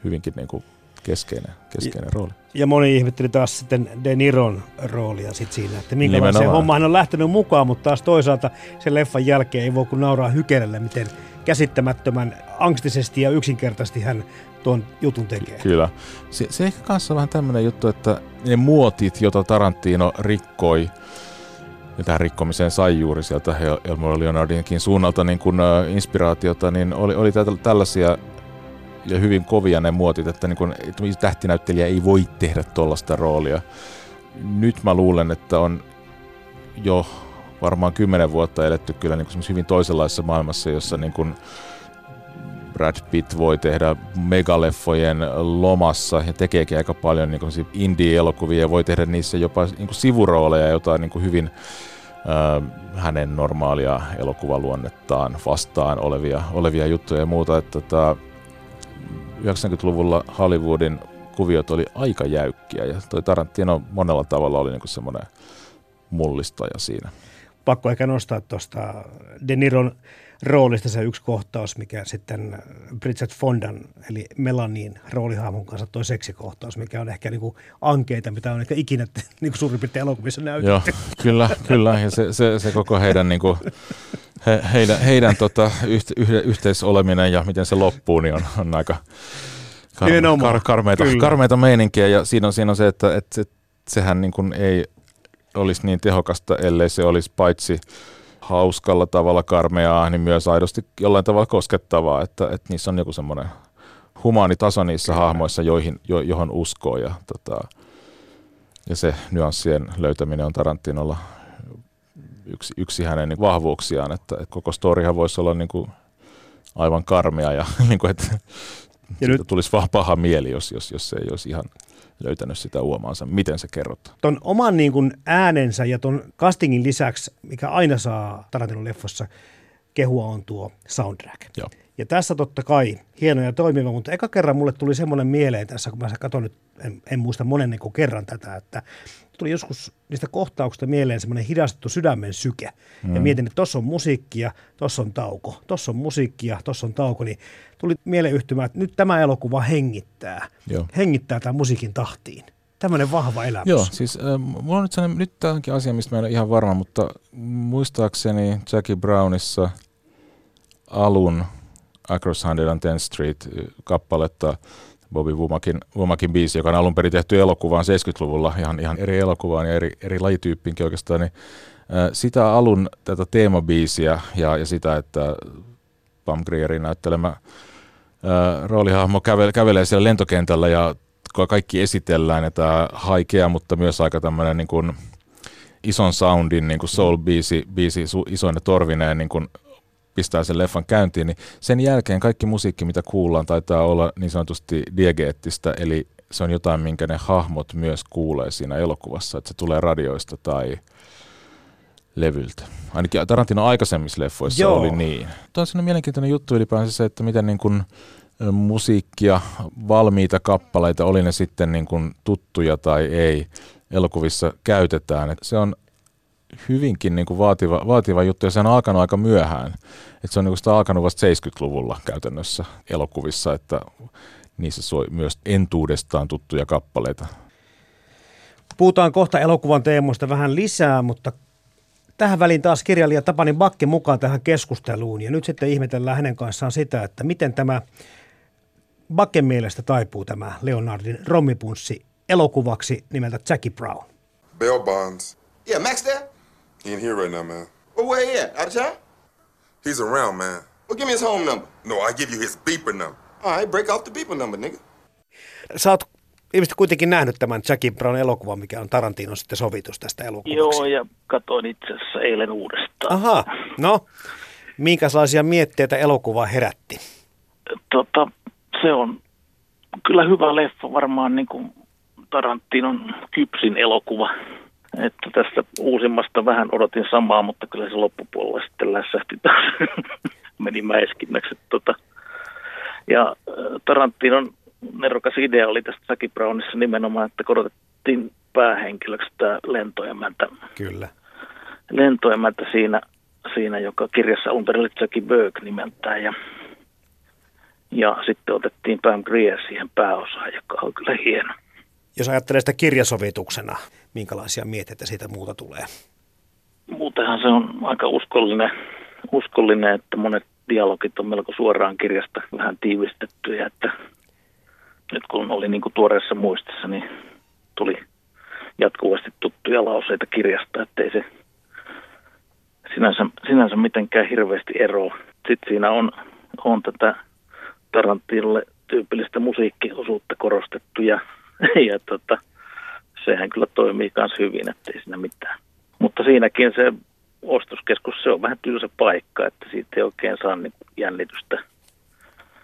[SPEAKER 1] hyvinkin niin kuin keskeinen, keskeinen ja, rooli.
[SPEAKER 3] Ja moni ihmetteli taas sitten De Niron roolia sit siinä, että minkälaiseen homma hän on lähtenyt mukaan, mutta taas toisaalta sen leffan jälkeen ei voi kun nauraa hykerelle, miten käsittämättömän angstisesti ja yksinkertaisesti hän tuon jutun tekee.
[SPEAKER 1] Kyllä. Se, se ehkä kanssa vähän tämmöinen juttu, että ne muotit, joita Tarantino rikkoi, ja tähän rikkomiseen sai juuri sieltä Elmore Leonardinkin suunnalta niin kuin, uh, inspiraatiota, niin oli, oli tällaisia ja hyvin kovia ne muotit, että, niin kuin, että tähtinäyttelijä ei voi tehdä tuollaista roolia. Nyt mä luulen, että on jo varmaan kymmenen vuotta eletty kyllä niin hyvin toisenlaisessa maailmassa, jossa niin kuin Brad Pitt voi tehdä megaleffojen lomassa ja tekeekin aika paljon niin indie-elokuvia ja voi tehdä niissä jopa niin kuin sivurooleja, jotain niin kuin hyvin hänen normaalia elokuvaluonnettaan vastaan olevia, olevia juttuja ja muuta. Että tota, 90-luvulla Hollywoodin kuviot oli aika jäykkiä ja toi Tarantino monella tavalla oli niinku semmoinen mullistaja siinä.
[SPEAKER 3] Pakko ehkä nostaa tuosta De Niron roolista se yksi kohtaus, mikä sitten Bridget Fondan, eli Melanin roolihahmon kanssa toi seksikohtaus, mikä on ehkä niinku ankeita, mitä on ehkä ikinä niinku suurin piirtein elokuvissa näytetty.
[SPEAKER 1] Joo, kyllä, kyllä. Ja se, se, se koko heidän, niinku, he, heidän, heidän tota, yhte, yhteisoleminen ja miten se loppuu, niin on, on aika kar, kar, karmeita, karmeita meininkiä. Ja siinä on, siinä on se, että, että, että sehän niin kuin ei olisi niin tehokasta, ellei se olisi paitsi hauskalla tavalla karmeaa, niin myös aidosti jollain tavalla koskettavaa, että, että niissä on joku semmoinen humaani taso niissä Kyllä. hahmoissa, joihin, jo, johon uskoo ja, tota, ja se nyanssien löytäminen on Tarantinolla yksi, yksi hänen niin vahvuuksiaan, että, että koko storihan voisi olla niin kuin aivan karmea ja niin kuin, että ja nyt tulisi vaan paha mieli, jos, jos, jos se ei olisi ihan löytänyt sitä uomaansa. Miten se kerrot?
[SPEAKER 3] Ton oman niin kuin äänensä ja ton castingin lisäksi, mikä aina saa Tarantinon leffossa kehua, on tuo soundtrack.
[SPEAKER 1] Joo.
[SPEAKER 3] Ja tässä totta kai hieno ja toimiva, mutta eka kerran mulle tuli semmoinen mieleen tässä, kun mä katson nyt, en, en muista monen niin kerran tätä, että tuli joskus niistä kohtauksista mieleen semmoinen hidastettu sydämen syke. Mm. Ja mietin, että tossa on musiikkia, tossa on tauko, tossa on musiikkia, tossa on tauko, niin tuli mieleen yhtymään, että nyt tämä elokuva hengittää. Joo. Hengittää tämän musiikin tahtiin. Tämmöinen vahva elämys.
[SPEAKER 1] Joo, siis äh, mulla on nyt sellainen, nyt tämä onkin asia, mistä mä en ole ihan varma, mutta muistaakseni Jackie Brownissa alun Across 110 Street kappaletta Bobby Womakin, Womakin biisi, joka on alun perin tehty elokuvaan 70-luvulla, ihan, ihan eri elokuvaan ja eri, eri lajityyppinkin oikeastaan, niin sitä alun tätä teemabiisiä ja, ja sitä, että Pam Grierin näyttelemä roolihahmo kävelee, kävelee siellä lentokentällä ja kaikki esitellään, tämä haikea, mutta myös aika tämmöinen niin kuin ison soundin niin kuin soul-biisi, biisi, isoinen torvineen niin kuin pistää sen leffan käyntiin, niin sen jälkeen kaikki musiikki, mitä kuullaan, taitaa olla niin sanotusti diegeettistä, eli se on jotain, minkä ne hahmot myös kuulee siinä elokuvassa, että se tulee radioista tai levyltä. Ainakin Tarantino aikaisemmissa leffoissa Joo. oli niin. Tämä on sellainen mielenkiintoinen juttu ylipäänsä se, että miten niin kuin musiikkia, valmiita kappaleita, oli ne sitten niin kuin tuttuja tai ei, elokuvissa käytetään. Et se on hyvinkin niin kuin vaativa, vaativa juttu ja se on alkanut aika myöhään. Et se on niin kuin alkanut vasta 70-luvulla käytännössä elokuvissa, että niissä soi myös entuudestaan tuttuja kappaleita.
[SPEAKER 3] Puhutaan kohta elokuvan teemoista vähän lisää, mutta tähän väliin taas kirjailija Tapani Bakke mukaan tähän keskusteluun. Ja nyt sitten ihmetellään hänen kanssaan sitä, että miten tämä Bakken mielestä taipuu tämä Leonardin rommipunssi elokuvaksi nimeltä Jackie Brown.
[SPEAKER 8] Bell Bonds.
[SPEAKER 9] Yeah, Max there?
[SPEAKER 8] He ain't here right now, man.
[SPEAKER 9] Well, where he at? Out of town?
[SPEAKER 8] He's around, man.
[SPEAKER 9] Well, give me his home number.
[SPEAKER 8] No, I give you his beeper number.
[SPEAKER 9] All right, break off the beeper number, nigga.
[SPEAKER 3] Sä oot ilmeisesti kuitenkin nähnyt tämän Jackie Brown elokuvan, mikä on Tarantinon sitten sovitus tästä elokuvaksi.
[SPEAKER 2] Joo, ja katsoin itse asiassa eilen uudestaan.
[SPEAKER 3] Aha, no, minkälaisia mietteitä elokuva herätti?
[SPEAKER 2] Tota, se on kyllä hyvä leffa, varmaan niin kuin Tarantinon kypsin elokuva. Että tästä uusimmasta vähän odotin samaa, mutta kyllä se loppupuolella sitten lässähti taas. Meni mäiskinnäksi. Tota. Ja äh, Tarantinon nerokas idea oli tästä Jackie Brownissa nimenomaan, että korotettiin päähenkilöksi tämä lentoemäntä.
[SPEAKER 3] Kyllä.
[SPEAKER 2] Lentoemäntä siinä, siinä joka kirjassa alun perin oli Jackie Berg nimeltään. Ja, ja sitten otettiin Pam Grier siihen pääosaan, joka on kyllä hieno.
[SPEAKER 3] Jos ajattelee sitä kirjasovituksena, minkälaisia mietteitä siitä muuta tulee?
[SPEAKER 2] Muutenhan se on aika uskollinen, uskollinen että monet dialogit on melko suoraan kirjasta vähän tiivistettyjä, että nyt kun oli niin kuin tuoreessa muistissa, niin tuli jatkuvasti tuttuja lauseita kirjasta, ettei se sinänsä, sinänsä mitenkään hirveästi eroa. Sitten siinä on, on tätä Tarantinolle tyypillistä musiikkiosuutta korostettu ja, ja tota, sehän kyllä toimii myös hyvin, ettei siinä mitään. Mutta siinäkin se ostoskeskus, se on vähän tylsä paikka, että siitä ei oikein saa niin jännitystä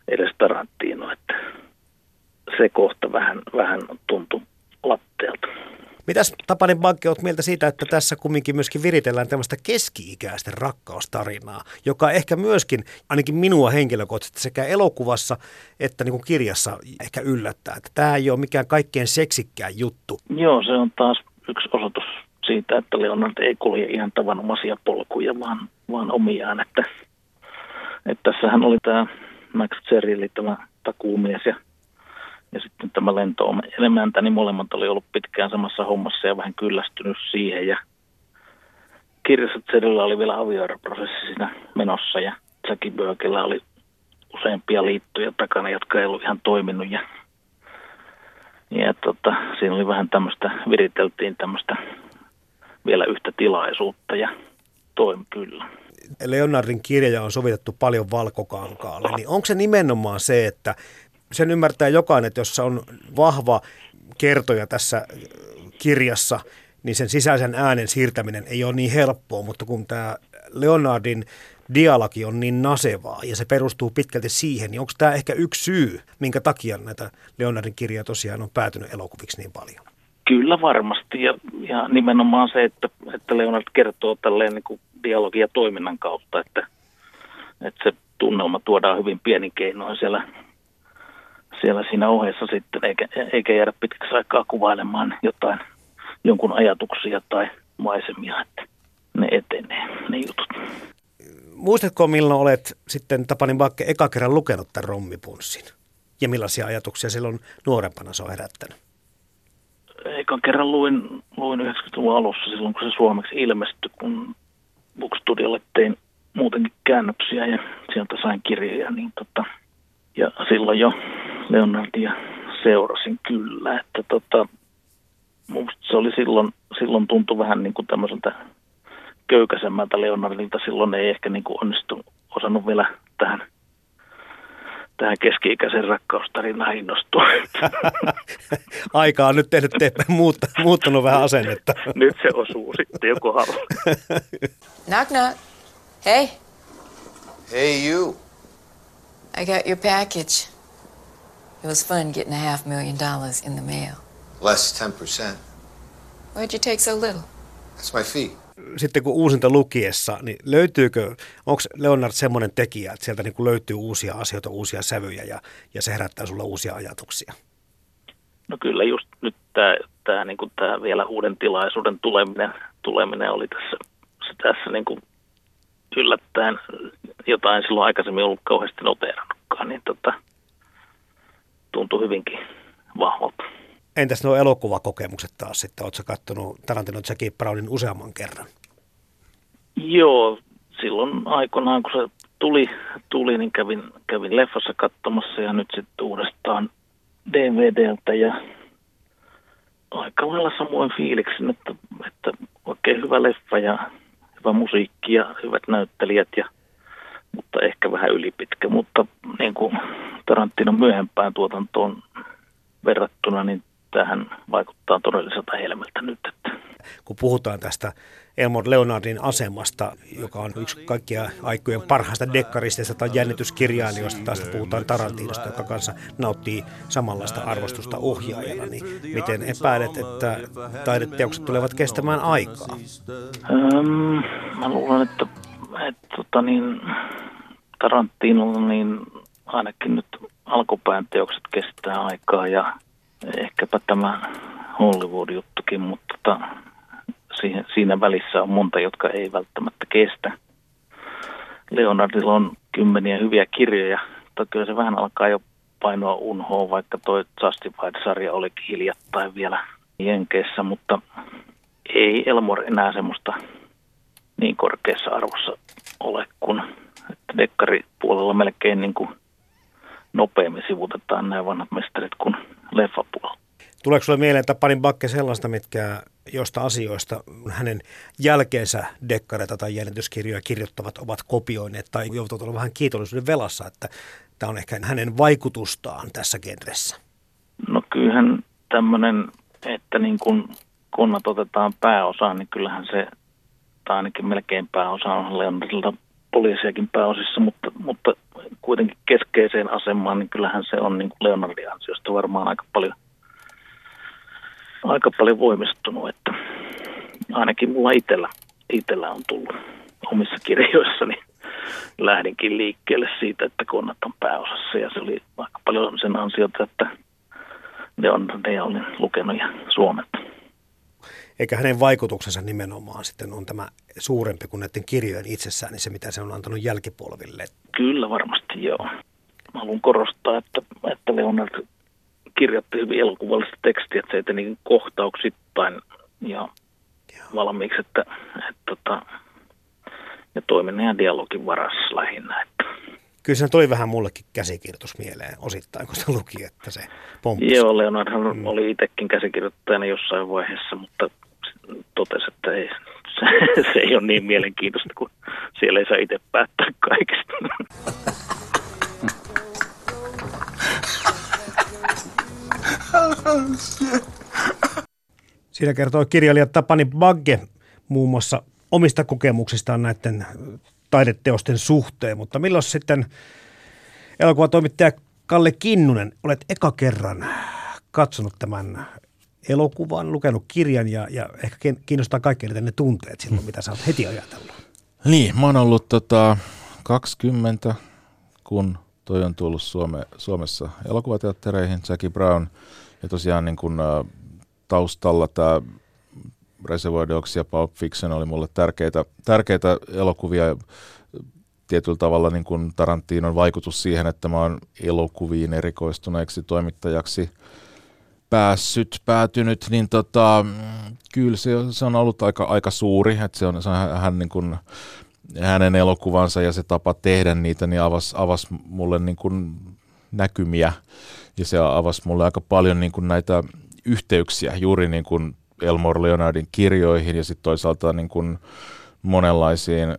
[SPEAKER 2] edes Tarantino, että se kohta vähän, vähän tuntui latteelta.
[SPEAKER 3] Mitäs Tapanin Bankke olet mieltä siitä, että tässä kumminkin myöskin viritellään tämmöistä keski-ikäisten rakkaustarinaa, joka ehkä myöskin, ainakin minua henkilökohtaisesti sekä elokuvassa että niin kuin kirjassa ehkä yllättää, että tämä ei ole mikään kaikkein seksikkään juttu.
[SPEAKER 2] Joo, se on taas yksi osoitus siitä, että Leonard ei kulje ihan tavanomaisia polkuja, vaan, vaan omiaan. Että, että tässähän oli tämä Max Cherry, tämä takuumies ja, ja sitten tämä lento elemäntä, niin molemmat oli ollut pitkään samassa hommassa ja vähän kyllästynyt siihen. Ja Cherryllä oli vielä avioeroprosessi siinä menossa ja Jackie Burkilla oli useampia liittoja takana, jotka ei ollut ihan toiminut ja ja tota, siinä oli vähän tämmöistä, viriteltiin tämmöistä vielä yhtä tilaisuutta ja toimi kyllä.
[SPEAKER 3] Leonardin kirja on sovitettu paljon valkokankaalle, niin onko se nimenomaan se, että sen ymmärtää jokainen, että jos on vahva kertoja tässä kirjassa, niin sen sisäisen äänen siirtäminen ei ole niin helppoa, mutta kun tämä Leonardin dialogi on niin nasevaa ja se perustuu pitkälti siihen, niin onko tämä ehkä yksi syy, minkä takia näitä Leonardin kirjoja tosiaan on päätynyt elokuviksi niin paljon?
[SPEAKER 2] Kyllä varmasti ja, ja nimenomaan se, että, että Leonard kertoo tälleen niin kuin dialogia toiminnan kautta, että, että se tunnelma tuodaan hyvin pienin keinoin siellä, siellä siinä ohessa sitten, eikä, eikä jäädä pitkäksi aikaa kuvailemaan jotain, jonkun ajatuksia tai maisemia, että ne etenee, ne jutut.
[SPEAKER 3] Muistatko, milloin olet sitten Tapanin Bakke eka kerran lukenut tämän rommipunssin? Ja millaisia ajatuksia silloin nuorempana se on herättänyt?
[SPEAKER 2] Ekan kerran luin, luin 90-luvun alussa silloin, kun se suomeksi ilmestyi, kun Bookstudiolle tein muutenkin käännöksiä ja sieltä sain kirjoja. Niin tota, ja silloin jo Leonardia seurasin kyllä, että tota, se oli silloin, silloin tuntui vähän niin kuin tämmöiseltä köykäisemmältä Leonardilta. Silloin ei ehkä niin kuin onnistu, osannut vielä tähän, tähän keski-ikäisen rakkaustarinaan innostua.
[SPEAKER 3] Aika on nyt tehnyt te, muutta, muuttanut vähän asennetta.
[SPEAKER 2] nyt se osuu sitten jo kohdalla.
[SPEAKER 7] Knock knock. Hey,
[SPEAKER 9] Hey, you.
[SPEAKER 7] I got your package. It was fun getting a half million dollars in the mail.
[SPEAKER 9] Less 10%.
[SPEAKER 7] Why'd you take so little?
[SPEAKER 9] That's my fee.
[SPEAKER 3] Sitten kun uusinta lukiessa, niin löytyykö, onko Leonard semmoinen tekijä, että sieltä niin löytyy uusia asioita, uusia sävyjä ja, ja se herättää sulla uusia ajatuksia?
[SPEAKER 2] No kyllä just nyt tämä, tämä, niin kuin tämä vielä uuden tilaisuuden tuleminen, tuleminen oli tässä, se tässä niin kuin yllättäen jotain silloin aikaisemmin ollut kauheasti noteerannutkaan, niin tota, tuntui hyvinkin vahvalta.
[SPEAKER 3] Entäs nuo elokuvakokemukset taas sitten? Oletko katsonut Tarantino Jackie Brownin useamman kerran?
[SPEAKER 2] Joo, silloin aikoinaan kun se tuli, tuli niin kävin, kävin leffassa katsomassa ja nyt sitten uudestaan DVDltä ja aika lailla samoin fiiliksen, että, että oikein hyvä leffa ja hyvä musiikki ja hyvät näyttelijät, ja, mutta ehkä vähän ylipitkä. Mutta niin kuin Tarantinon myöhempään tuotantoon verrattuna, niin tähän vaikuttaa todelliselta helmeltä nyt. Että.
[SPEAKER 3] Kun puhutaan tästä Elmore Leonardin asemasta, joka on yksi kaikkia aikojen parhaista dekkaristeista tai jännityskirjailijoista, taas puhutaan Tarantinosta, joka kanssa nauttii samanlaista arvostusta ohjaajana, niin miten epäilet, että taideteokset tulevat kestämään aikaa?
[SPEAKER 2] Öm, mä luulen, että, että tota niin, Tarantinolla niin ainakin nyt alkupään teokset kestää aikaa ja ehkäpä tämä Hollywood-juttukin, mutta tota, siihen, siinä välissä on monta, jotka ei välttämättä kestä. Leonardilla on kymmeniä hyviä kirjoja, mutta kyllä se vähän alkaa jo painoa unhoa, vaikka toi Justified-sarja olikin hiljattain vielä Jenkeissä, mutta ei Elmor enää semmoista niin korkeassa arvossa ole, kun että dekkaripuolella melkein niin kuin nopeammin sivutetaan nämä vanhat mestarit kuin leffapuolella.
[SPEAKER 3] Tuleeko sinulle mieleen Tapanin Bakke sellaista, mitkä josta asioista hänen jälkeensä dekkareita tai jännityskirjoja kirjoittavat ovat kopioineet tai joutuvat olla vähän kiitollisuuden velassa, että tämä on ehkä hänen vaikutustaan tässä genressä?
[SPEAKER 2] No kyllähän tämmöinen, että niin kun kunnat otetaan pääosaan, niin kyllähän se, tai ainakin melkein pääosa on Leonardilta poliisiakin pääosissa, mutta, mutta kuitenkin keskeiseen asemaan, niin kyllähän se on niin kuin Leonardin ansiosta varmaan aika paljon aika paljon voimistunut, että ainakin mulla itsellä, itsellä on tullut omissa kirjoissani lähdinkin liikkeelle siitä, että konnat on pääosassa ja se oli aika paljon sen ansiota, että ne, on, ne olin lukenut ja suomet.
[SPEAKER 3] Eikä hänen vaikutuksensa nimenomaan sitten on tämä suurempi kuin näiden kirjojen itsessään, niin se mitä se on antanut jälkipolville.
[SPEAKER 2] Kyllä varmasti joo. Mä haluan korostaa, että, että Leonard kirjoitti hyvin elokuvallista tekstiä, että se eteni kohtauksittain ja valmiiksi, että, että, että tota, ja toiminnan ja dialogin varassa lähinnä.
[SPEAKER 3] Kyllä se tuli vähän mullekin käsikirjoitus mieleen osittain, kun se luki, että se pomppasi.
[SPEAKER 2] Joo, Leonardhan mm. oli itsekin käsikirjoittajana jossain vaiheessa, mutta totesi, että ei, se, se ei ole niin mielenkiintoista, kun siellä ei saa itse päättää kaikesta.
[SPEAKER 3] Siinä kertoi kirjailija Tapani Bagge muun muassa omista kokemuksistaan näiden taideteosten suhteen, mutta milloin sitten elokuvatoimittaja Kalle Kinnunen, olet eka kerran katsonut tämän elokuvan, lukenut kirjan ja, ja ehkä kiinnostaa kaikki ne tunteet silloin, mitä sä oot heti ajatellut.
[SPEAKER 1] Niin, mä oon ollut tota 20, kun toi on tullut Suome, Suomessa elokuvateattereihin, Jackie Brown, ja tosiaan niin kun, taustalla tämä Reservoir Dogs ja Pulp Fiction oli mulle tärkeitä, tärkeitä elokuvia. Tietyllä tavalla niin kuin Tarantinon vaikutus siihen, että mä oon elokuviin erikoistuneeksi toimittajaksi päässyt, päätynyt, niin tota, kyllä se, se on ollut aika, aika suuri, että se on, se on hän niin kuin, hänen elokuvansa ja se tapa tehdä niitä, niin avasi avas mulle niin kuin näkymiä. Ja se avasi mulle aika paljon niin kuin näitä yhteyksiä juuri niin kuin Elmore Leonardin kirjoihin ja sitten toisaalta niin kuin monenlaisiin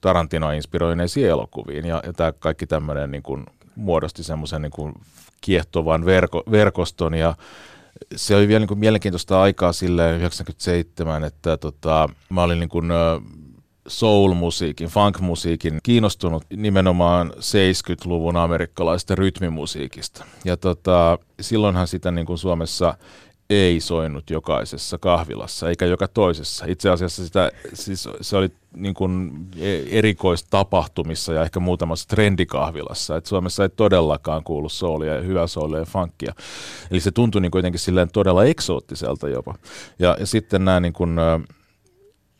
[SPEAKER 1] Tarantino-inspiroineisiin elokuviin. Ja, ja tämä kaikki tämmöinen niin kuin muodosti semmoisen niin kiehtovan verko, verkoston ja se oli vielä niin kuin mielenkiintoista aikaa sille 97, että tota, mä olin niin kuin, soul-musiikin, funk-musiikin kiinnostunut nimenomaan 70-luvun amerikkalaista rytmimusiikista. Ja tota, silloinhan sitä niin kuin Suomessa ei soinut jokaisessa kahvilassa, eikä joka toisessa. Itse asiassa sitä, siis se oli niin kuin erikoistapahtumissa ja ehkä muutamassa trendikahvilassa. Et Suomessa ei todellakaan kuulu soulia ja hyvää soulia ja funkia. Eli se tuntui niin kuitenkin silleen todella eksoottiselta jopa. Ja, ja sitten nämä niin kuin,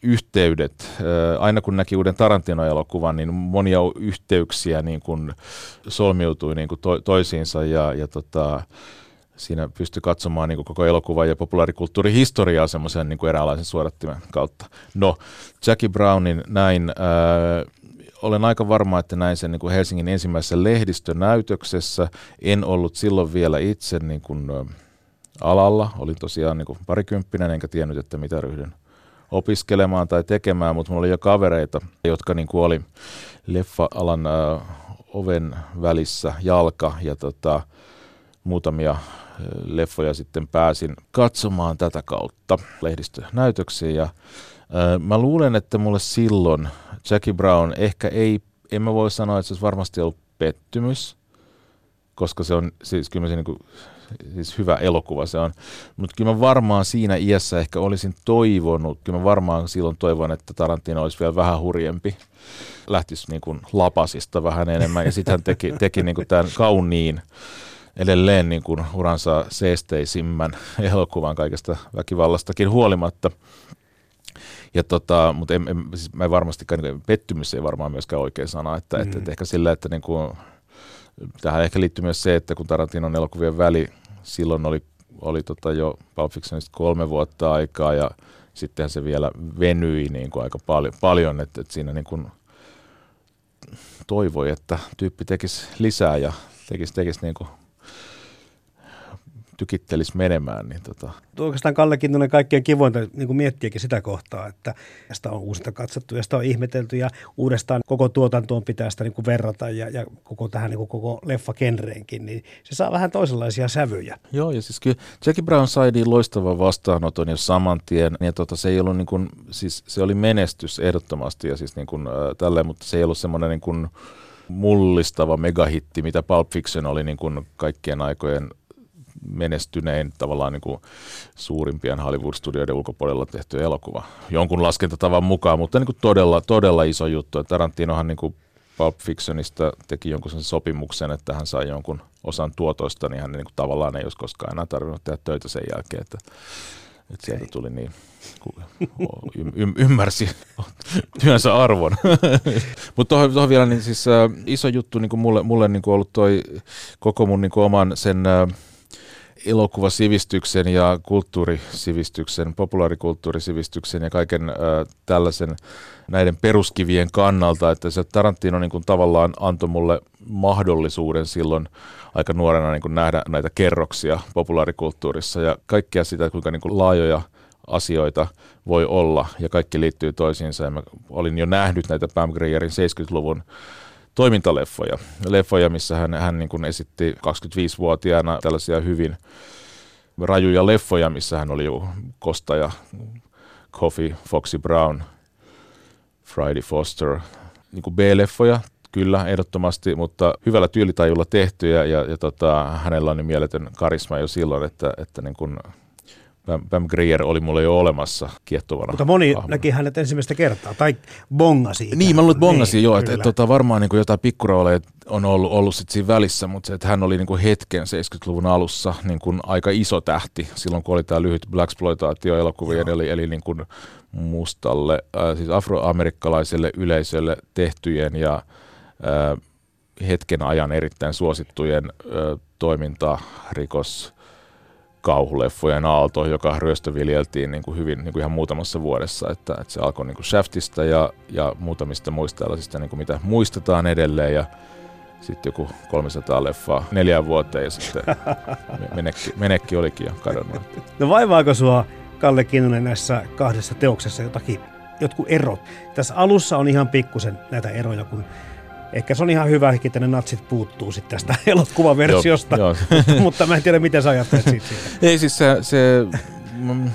[SPEAKER 1] yhteydet, aina kun näki uuden Tarantino-elokuvan, niin monia yhteyksiä niin kuin solmiutui niin kuin to, toisiinsa ja, ja tota, siinä pystyi katsomaan niin koko elokuva ja populaarikulttuurihistoriaa semmoisen niin eräänlaisen suodattimen kautta. No, Jackie Brownin näin, äh, olen aika varma, että näin sen niin Helsingin ensimmäisessä lehdistönäytöksessä. En ollut silloin vielä itse niin kuin, äh, alalla, olin tosiaan niin kuin parikymppinen, enkä tiennyt, että mitä ryhdyn opiskelemaan tai tekemään, mutta mulla oli jo kavereita, jotka niin kuin oli leffa-alan äh, oven välissä jalka ja tota, muutamia leffoja sitten pääsin katsomaan tätä kautta lehdistönäytöksiä. Ja, ää, mä luulen, että mulle silloin Jackie Brown ehkä ei, en mä voi sanoa, että se olisi varmasti ollut pettymys, koska se on siis kyllä se niin kuin, siis hyvä elokuva se on. Mutta kyllä mä varmaan siinä iässä ehkä olisin toivonut, kyllä mä varmaan silloin toivon, että Tarantino olisi vielä vähän hurjempi. Lähtisi niin kuin lapasista vähän enemmän ja sitten hän teki, teki niin kuin tämän kauniin edelleen niin kuin uransa seesteisimmän elokuvan kaikesta väkivallastakin huolimatta. Ja tota, mutta en, en, siis mä en varmastikaan, niin pettymys ei varmaan myöskään oikea sana, että, mm. että, että ehkä sillä, että niin kuin, tähän ehkä liittyy myös se, että kun Tarantinon elokuvien väli silloin oli, oli tota jo Pulp Fictionista kolme vuotta aikaa ja sittenhän se vielä venyi niin kuin aika paljon, paljon että, että siinä niin kuin toivoi, että tyyppi tekisi lisää ja tekisi, tekisi niin kuin tykittelisi menemään. Niin tota.
[SPEAKER 3] Oikeastaan Kalle Kintunen kaikkien kivointa niin miettiäkin sitä kohtaa, että sitä on uusinta katsottu ja sitä on ihmetelty ja uudestaan koko tuotantoon pitää sitä niin kuin verrata ja, ja koko tähän niin kuin koko leffa genreenkin, niin se saa vähän toisenlaisia sävyjä.
[SPEAKER 1] Joo ja siis kyllä Jackie Brown sai niin loistavan vastaanoton jo saman tien ja tota, se ei ollut niin kuin, siis se oli menestys ehdottomasti ja siis niin kuin, äh, tälleen, mutta se ei ollut semmoinen niin kuin, mullistava megahitti, mitä Pulp Fiction oli niin kuin kaikkien aikojen menestynein tavallaan niin kuin suurimpien Hollywood-studioiden ulkopuolella tehty elokuva. Jonkun laskentatavan mukaan, mutta niin kuin todella, todella iso juttu. Tarantinohan niin kuin Pulp Fictionista teki jonkun sen sopimuksen, että hän sai jonkun osan tuotoista, niin hän niin kuin tavallaan ei olisi koskaan enää tarvinnut tehdä töitä sen jälkeen. Että, että sieltä tuli niin, y- ymmärsi työnsä arvon. Mutta tuohon, tuohon vielä niin siis, äh, iso juttu niin kuin mulle, mulle niin kuin ollut toi koko mun niin kuin oman sen äh, elokuvasivistyksen ja kulttuurisivistyksen, populaarikulttuurisivistyksen ja kaiken tällaisen näiden peruskivien kannalta, että se Tarantino niin kuin tavallaan antoi mulle mahdollisuuden silloin aika nuorena niin kuin nähdä näitä kerroksia populaarikulttuurissa ja kaikkea sitä, kuinka niin kuin laajoja asioita voi olla ja kaikki liittyy toisiinsa. Ja mä olin jo nähnyt näitä Pam Grierin 70-luvun toimintaleffoja. Leffoja, missä hän, hän niin kuin esitti 25-vuotiaana tällaisia hyvin rajuja leffoja, missä hän oli jo kostaja, Coffee, Foxy Brown, Friday Foster, niin kuin B-leffoja, kyllä, ehdottomasti, mutta hyvällä tyylitajulla tehtyjä ja, ja tota, hänellä on niin mieletön karisma jo silloin, että, että niin kuin Pam, Pam Grier oli mulle jo olemassa kiehtovana.
[SPEAKER 3] Mutta moni
[SPEAKER 1] hahmona.
[SPEAKER 3] näki hänet ensimmäistä kertaa, tai bongasi.
[SPEAKER 1] Niin, mä luulen, että bongasi
[SPEAKER 3] niin,
[SPEAKER 1] joo, että, että tota, varmaan niin kuin jotain pikkurooleja on ollut, ollut sit siinä välissä, mutta se, että hän oli niin kuin hetken 70-luvun alussa niin kuin aika iso tähti silloin, kun oli tämä lyhyt blaxploitaatio-elokuvien, eli, eli niin kuin mustalle, äh, siis afroamerikkalaiselle yleisölle tehtyjen ja äh, hetken ajan erittäin suosittujen äh, toiminta, rikos, kauhuleffojen aalto, joka ryöstöviljeltiin niin kuin hyvin niin kuin ihan muutamassa vuodessa. Että, että se alkoi niin kuin Shaftista ja, ja muutamista muista tällaisista, niin kuin mitä muistetaan edelleen. Ja sitten joku 300 leffaa neljään vuoteen ja sitten menekki, menekki olikin jo kadonnut.
[SPEAKER 3] No vaivaako sua, Kalle Kinnunen, näissä kahdessa teoksessa jotakin, jotkut erot? Tässä alussa on ihan pikkusen näitä eroja, kun ehkä se on ihan hyvä, että ne natsit puuttuu sitten tästä elokuvaversiosta,
[SPEAKER 1] Joo,
[SPEAKER 3] mutta, mutta mä en tiedä, miten sä ajattelet siitä.
[SPEAKER 1] Ei siis se, se mm,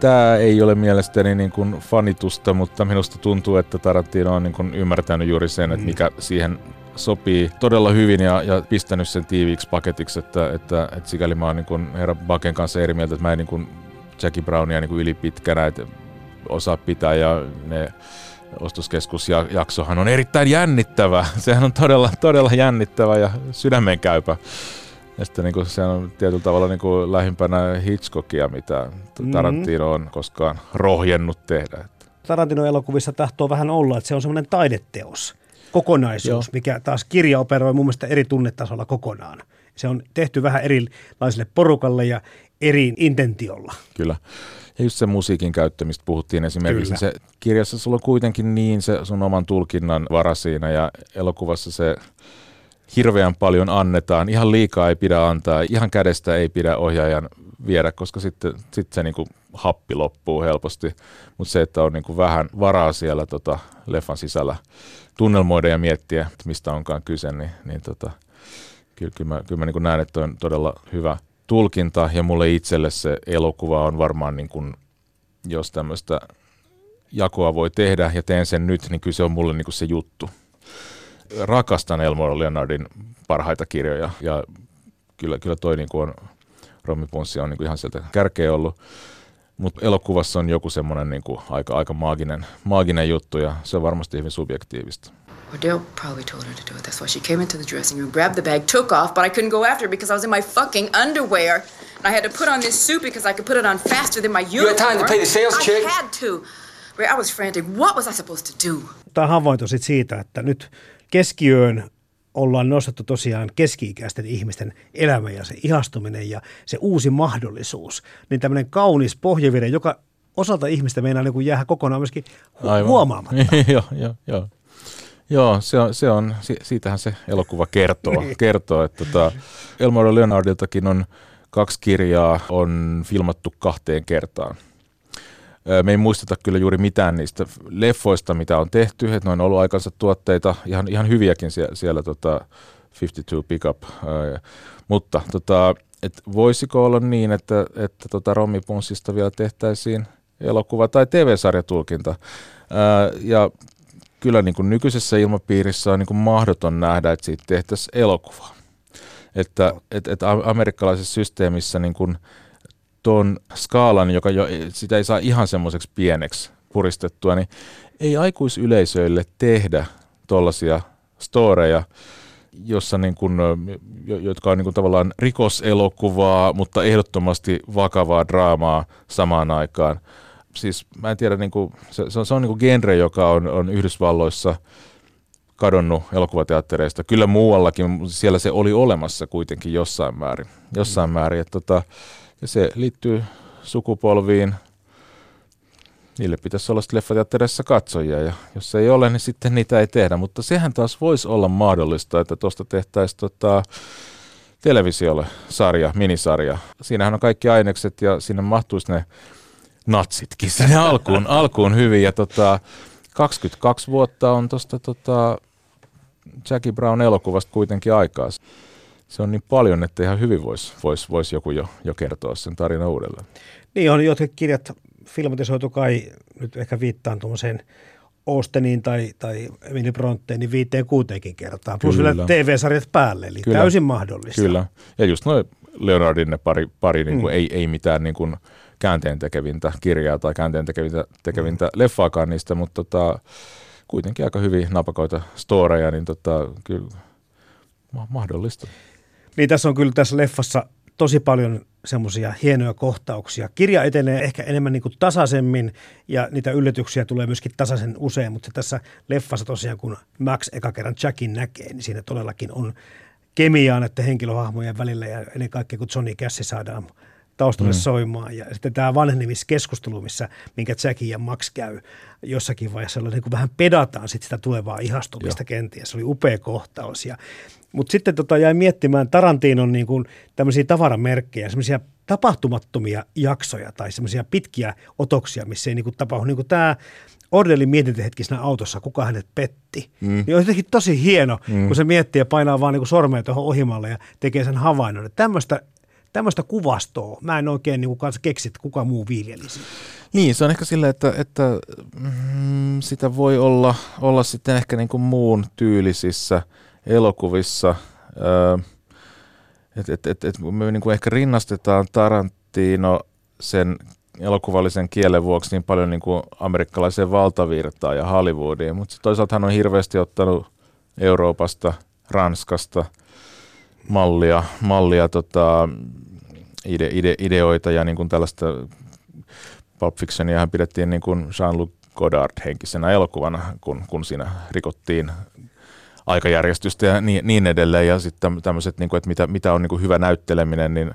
[SPEAKER 1] Tämä ei ole mielestäni niin kuin fanitusta, mutta minusta tuntuu, että Tarantino on niin kuin ymmärtänyt juuri sen, että mikä siihen sopii todella hyvin ja, ja pistänyt sen tiiviiksi paketiksi, että, että, että sikäli mä oon niin kuin herra Baken kanssa eri mieltä, että mä en niin kuin Jackie Brownia niin kuin ylipitkänä että osaa pitää ja ne ostoskeskusjaksohan on erittäin jännittävä. Sehän on todella, todella jännittävä ja sydämen käypä. Ja sitten niin kuin se on tietyllä tavalla niin kuin lähimpänä Hitchcockia, mitä Tarantino on koskaan rohjennut tehdä.
[SPEAKER 3] Tarantino-elokuvissa tahtoo vähän olla, että se on semmoinen taideteos, kokonaisuus,
[SPEAKER 1] Joo.
[SPEAKER 3] mikä taas kirja operoi mun mielestä eri tunnetasolla kokonaan. Se on tehty vähän erilaiselle porukalle ja eri intentiolla.
[SPEAKER 1] Kyllä. Ja just se musiikin käyttö, mistä puhuttiin esimerkiksi,
[SPEAKER 3] Kyllä.
[SPEAKER 1] niin se kirjassa sulla on kuitenkin niin se sun oman tulkinnan vara siinä ja elokuvassa se hirveän paljon annetaan. Ihan liikaa ei pidä antaa, ihan kädestä ei pidä ohjaajan viedä, koska sitten sit se niinku happi loppuu helposti. Mutta se, että on niinku vähän varaa siellä tota leffan sisällä tunnelmoida ja miettiä, mistä onkaan kyse, niin, niin tota, kyllä, kyllä mä, kyllä mä niin näen, että on todella hyvä tulkinta ja mulle itselle se elokuva on varmaan, niin kuin, jos tämmöistä jakoa voi tehdä ja teen sen nyt, niin kyllä se on mulle niin kuin se juttu. Rakastan Elmore Leonardin parhaita kirjoja ja kyllä, kyllä toi niin kuin on, Romi Punssi on niin kuin ihan sieltä kärkeä ollut. Mutta elokuvassa on joku semmoinen niin kuin aika, aika maaginen, maaginen juttu ja se on varmasti hyvin subjektiivista.
[SPEAKER 7] Ordell probably told her to do it. That's why she came into the dressing room, grabbed the bag, took off, but I couldn't go after her because I was in my fucking underwear. And I had to put on this suit because I could put it on faster than my uniform.
[SPEAKER 9] had time to pay the sales
[SPEAKER 7] I
[SPEAKER 9] chick?
[SPEAKER 7] had to. I was frantic. What was I supposed to do?
[SPEAKER 3] Tämä havainto sit siitä, että nyt keskiöön ollaan nostettu tosiaan keski-ikäisten ihmisten elämä ja se ihastuminen ja se uusi mahdollisuus. Niin tämmöinen kaunis pohjavire, joka osalta ihmistä meinaa niin kuin jäädä kokonaan myöskin hu-
[SPEAKER 1] Aivan.
[SPEAKER 3] huomaamatta.
[SPEAKER 1] joo, joo, joo. Joo, se on, se on, si- siitähän se elokuva kertoo,
[SPEAKER 3] Niin.
[SPEAKER 1] kertoo että tota, Elmore Leonardiltakin on kaksi kirjaa on filmattu kahteen kertaan. Me ei muisteta kyllä juuri mitään niistä leffoista, mitä on tehty, että ne on ollut aikansa tuotteita, ihan, ihan hyviäkin siellä, siellä tota 52 Pickup, mutta tota, et voisiko olla niin, että, että tota Rommi Punssista vielä tehtäisiin elokuva tai TV-sarjatulkinta. Ää, ja kyllä niin kuin nykyisessä ilmapiirissä on niin kuin mahdoton nähdä, että siitä tehtäisiin elokuvaa. että et, et amerikkalaisessa systeemissä niin kuin tuon skaalan, joka jo, sitä ei saa ihan semmoiseksi pieneksi puristettua, niin ei aikuisyleisöille tehdä tuollaisia storeja, jossa niin kuin, jo- jotka on niin kuin tavallaan rikoselokuvaa, mutta ehdottomasti vakavaa draamaa samaan aikaan. Siis mä en tiedä, niin kuin, se, se on, se on niin kuin genre, joka on, on Yhdysvalloissa kadonnut elokuvateattereista. Kyllä muuallakin, mutta siellä se oli olemassa kuitenkin jossain määrin. Jossain määrin. Että tota, ja se liittyy sukupolviin. Niille pitäisi olla sitten leffateattereissa katsojia ja jos ei ole, niin sitten niitä ei tehdä. Mutta sehän taas voisi olla mahdollista, että tuosta tehtäisiin tota, televisiolle sarja, minisarja. Siinähän on kaikki ainekset ja sinne mahtuisi ne natsitkin sinne alkuun, alkuun hyvin. Ja tota, 22 vuotta on tuosta tota, Jackie Brown elokuvasta kuitenkin aikaa. Se on niin paljon, että ihan hyvin voisi vois, vois joku jo, jo kertoa sen tarinan uudelleen.
[SPEAKER 3] Niin on jotkut kirjat filmatisoitu kai, nyt ehkä viittaan tuommoiseen Austeniin tai, tai Emily Bronteen, niin viiteen kuuteenkin kertaa. Plus
[SPEAKER 1] Kyllä.
[SPEAKER 3] vielä TV-sarjat päälle, eli
[SPEAKER 1] Kyllä.
[SPEAKER 3] täysin mahdollista.
[SPEAKER 1] Kyllä. Ja just noin Leonardin ne pari, pari niin kuin, mm. ei, ei mitään niin kuin käänteen tekevintä kirjaa tai käänteen tekevintä, tekevintä mm. leffaakaan niistä, mutta tota, kuitenkin aika hyvin napakoita storeja, niin tota, kyllä ma- mahdollista.
[SPEAKER 3] Niin tässä on kyllä tässä leffassa tosi paljon semmoisia hienoja kohtauksia. Kirja etenee ehkä enemmän niin kuin tasaisemmin ja niitä yllätyksiä tulee myöskin tasaisen usein, mutta tässä leffassa tosiaan kun Max eka kerran Jackin näkee, niin siinä todellakin on kemiaa näiden henkilöhahmojen välillä ja ennen kaikkea kun Johnny Cash saadaan taustalle mm. soimaan. Ja sitten tämä vanhenemiskeskustelu, missä, minkä Jackie ja Max käy jossakin vaiheessa, niin kuin vähän pedataan sit sitä tulevaa ihastumista Joo. kenties. Se oli upea kohtaus. Ja, mutta sitten tota jäi miettimään Tarantinon niin kuin tämmöisiä tavaramerkkejä, semmoisia tapahtumattomia jaksoja tai semmoisia pitkiä otoksia, missä ei niin kuin tapahdu. Niin kuin tämä Ordelin mietintähetki siinä autossa, kuka hänet petti. Mm. Niin on jotenkin tosi hieno, mm. kun se miettii ja painaa vaan niin sormea tuohon ohimalle ja tekee sen havainnon. Että tämmöistä tämmöistä kuvastoa mä en oikein niin kanssa keksi, että kuka muu viljelisi.
[SPEAKER 1] Niin, se on ehkä sillä, että, että mm, sitä voi olla, olla sitten ehkä niin kuin muun tyylisissä elokuvissa. Öö, et, et, et me niin kuin ehkä rinnastetaan Tarantino sen elokuvallisen kielen vuoksi niin paljon niin kuin amerikkalaiseen valtavirtaan ja Hollywoodiin, mutta toisaalta hän on hirveästi ottanut Euroopasta, Ranskasta mallia, mallia tota, ide, ide, ideoita ja niin kuin tällaista Pulp Fictionia hän pidettiin niin kuin Jean-Luc Godard henkisenä elokuvana, kun, kun siinä rikottiin aikajärjestystä ja niin, niin edelleen. Ja sitten tämmöiset, niin kuin, että mitä, mitä on niin kuin hyvä näytteleminen, niin,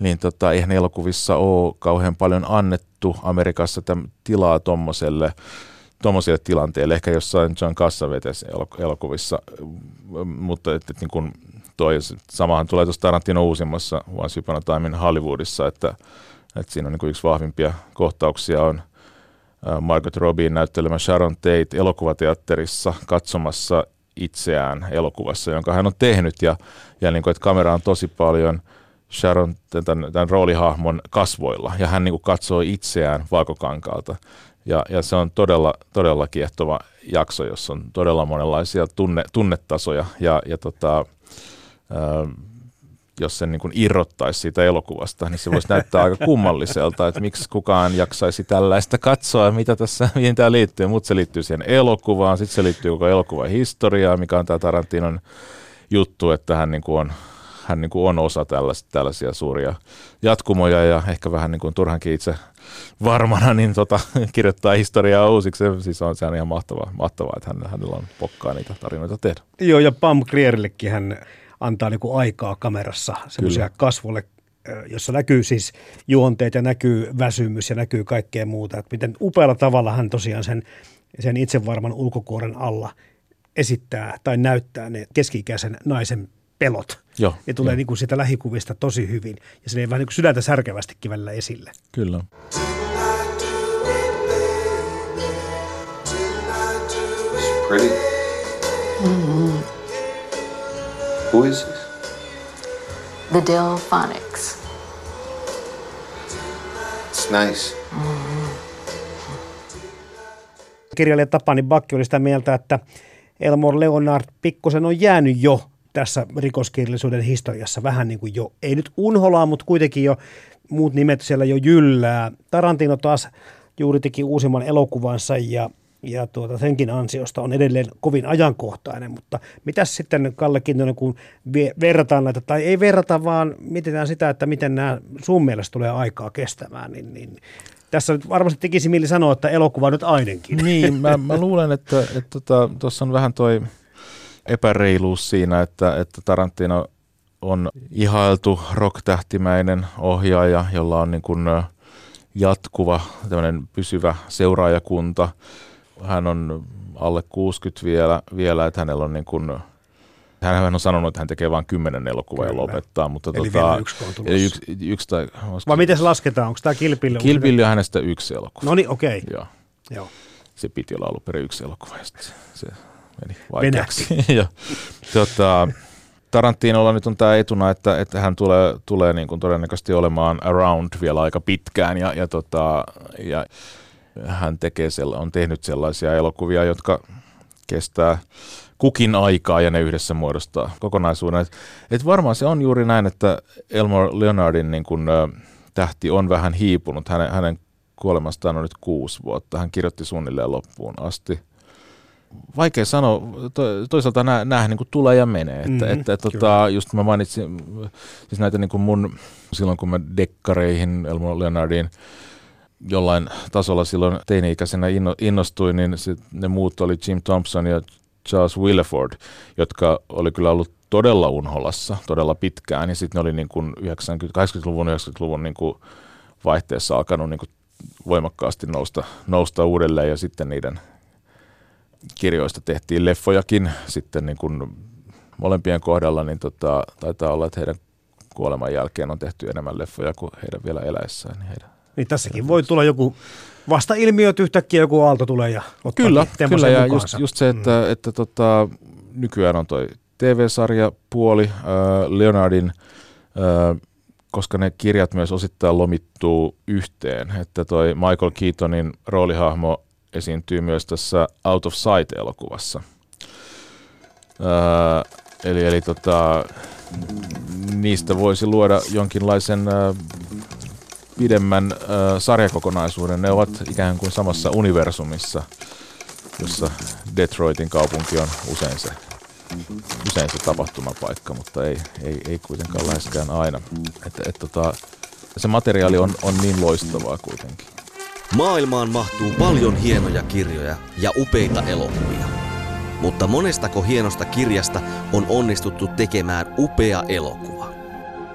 [SPEAKER 1] niin tota, eihän elokuvissa ole kauhean paljon annettu Amerikassa täm, tilaa tuommoiselle tuommoisille tilanteille, ehkä jossain John Cassavetes elokuvissa, mutta et, et, niin kuin toi, samahan tulee tuossa Tarantino uusimmassa Once Upon a Time Hollywoodissa, että, että siinä on niin kuin yksi vahvimpia kohtauksia on Margot Robbie näyttelemä Sharon Tate elokuvateatterissa katsomassa itseään elokuvassa, jonka hän on tehnyt ja, ja niin kuin, että kamera on tosi paljon Sharon tämän, tämän roolihahmon kasvoilla ja hän niin kuin katsoo itseään vaakokankaalta ja, ja se on todella, todella kiehtova jakso, jossa on todella monenlaisia tunne, tunnetasoja ja, ja tota, jos sen niin irrottaisi siitä elokuvasta, niin se voisi näyttää aika kummalliselta, että miksi kukaan jaksaisi tällaista katsoa, mitä tässä, mihin tämä liittyy. Mutta se liittyy siihen elokuvaan, sitten se liittyy koko elokuvan historiaan, mikä on tämä Tarantinon juttu, että hän niin kuin on, hän niin kuin on osa tällaisia, tällaisia suuria jatkumoja ja ehkä vähän niin kuin turhankin itse varmana niin tota, kirjoittaa historiaa uusiksi. Siis on, se on ihan mahtavaa, mahtavaa että hän, hänellä on pokkaa niitä tarinoita tehdä.
[SPEAKER 3] Joo, ja Pam Grierillekin hän antaa niin kuin aikaa kamerassa semmoisia kasvolle, jossa näkyy siis juonteet ja näkyy väsymys ja näkyy kaikkea muuta. Että miten upealla tavalla hän tosiaan sen, sen itsevarman ulkokuoren alla esittää tai näyttää ne keski-ikäisen naisen pelot.
[SPEAKER 1] Joo,
[SPEAKER 3] ne tulee
[SPEAKER 1] jo.
[SPEAKER 3] niin kuin sitä lähikuvista tosi hyvin ja se ei vähän niin kuin sydäntä särkevästikin välillä esille.
[SPEAKER 1] Kyllä.
[SPEAKER 9] Pretty.
[SPEAKER 10] Mm-hmm.
[SPEAKER 9] This?
[SPEAKER 10] The Delphonics.
[SPEAKER 9] It's nice.
[SPEAKER 3] Kirjailija Tapani Bakki oli sitä mieltä, että Elmore Leonard pikkusen on jäänyt jo tässä rikoskirjallisuuden historiassa vähän niin kuin jo, ei nyt unholaa, mutta kuitenkin jo muut nimet siellä jo jyllää. Tarantino taas juuri teki uusimman elokuvansa ja, ja tuota, senkin ansiosta on edelleen kovin ajankohtainen, mutta mitäs sitten Kalle Kintonen, kun verrataan näitä, tai ei verrata, vaan mietitään sitä, että miten nämä sun mielestä tulee aikaa kestämään, niin, niin tässä nyt varmasti tekisi mieli sanoa, että elokuva nyt ainakin.
[SPEAKER 1] Niin, mä, mä luulen, että tuossa että, tota, on vähän toi epäreiluus siinä, että, että Tarantino on ihailtu rock-tähtimäinen ohjaaja, jolla on niin kuin jatkuva, tämmöinen pysyvä seuraajakunta. Hän on alle 60 vielä, vielä että hänellä on niin kuin, hän on sanonut, että hän tekee vain kymmenen elokuvaa ja lopettaa. Mutta
[SPEAKER 3] Eli
[SPEAKER 1] tota,
[SPEAKER 3] vielä yksi on tulossa.
[SPEAKER 1] yksi, yksi tai,
[SPEAKER 3] Vai miten se lasketaan? Onko tämä kilpille?
[SPEAKER 1] Kilpilli on hänestä yksi elokuva.
[SPEAKER 3] No niin, okei.
[SPEAKER 1] Joo.
[SPEAKER 3] Joo.
[SPEAKER 1] Se piti olla alun perin yksi elokuva ja se, se meni vaikeaksi. ja, tota, Tarantinolla nyt on tämä etuna, että, että hän tulee, tulee niin kuin todennäköisesti olemaan around vielä aika pitkään ja, ja, tota, ja hän tekee on tehnyt sellaisia elokuvia, jotka kestää kukin aikaa ja ne yhdessä muodostaa kokonaisuuden. Et, et varmaan se on juuri näin, että Elmore Leonardin niin kun, ä, tähti on vähän hiipunut. Hänen, hänen kuolemastaan on nyt kuusi vuotta. Hän kirjoitti suunnilleen loppuun asti. Vaikea sanoa, to, toisaalta nämä, nämä niin kuin tulee ja menee. Että,
[SPEAKER 3] Mhm,
[SPEAKER 1] että, että tota, just mä mainitsin, siis näitä niin kuin mun, silloin kun mä dekkareihin Elmo Leonardin jollain tasolla silloin teini-ikäisenä inno, innostuin, niin sit ne muut oli Jim Thompson ja Charles Willeford, jotka oli kyllä ollut todella unholassa todella pitkään. Ja sitten ne oli niin kuin 90, 80-luvun, 90-luvun niin kuin vaihteessa alkanut niin kuin voimakkaasti nousta, nousta uudelleen ja sitten niiden kirjoista tehtiin leffojakin sitten niin kuin molempien kohdalla, niin tota, taitaa olla, että heidän kuoleman jälkeen on tehty enemmän leffoja kuin heidän vielä eläessään. Niin heidän
[SPEAKER 3] Niin tässäkin voi tulla joku vasta ilmiö, että yhtäkkiä joku aalto tulee ja ottaa
[SPEAKER 1] Kyllä, kyllä ja
[SPEAKER 3] mukaansa.
[SPEAKER 1] just, just se, että, mm. että tota, nykyään on toi TV-sarja puoli äh, Leonardin, äh, koska ne kirjat myös osittain lomittuu yhteen, että toi Michael Keatonin roolihahmo esiintyy myös tässä Out of Sight-elokuvassa. Äh, eli eli tota, niistä voisi luoda jonkinlaisen äh, pidemmän äh, sarjakokonaisuuden. Ne ovat ikään kuin samassa universumissa, jossa Detroitin kaupunki on usein se, usein se tapahtumapaikka, mutta ei, ei, ei kuitenkaan läheskään aina. Et, et, tota, se materiaali on, on niin loistavaa kuitenkin.
[SPEAKER 11] Maailmaan mahtuu paljon hienoja kirjoja ja upeita elokuvia. Mutta monestako hienosta kirjasta on onnistuttu tekemään upea elokuva?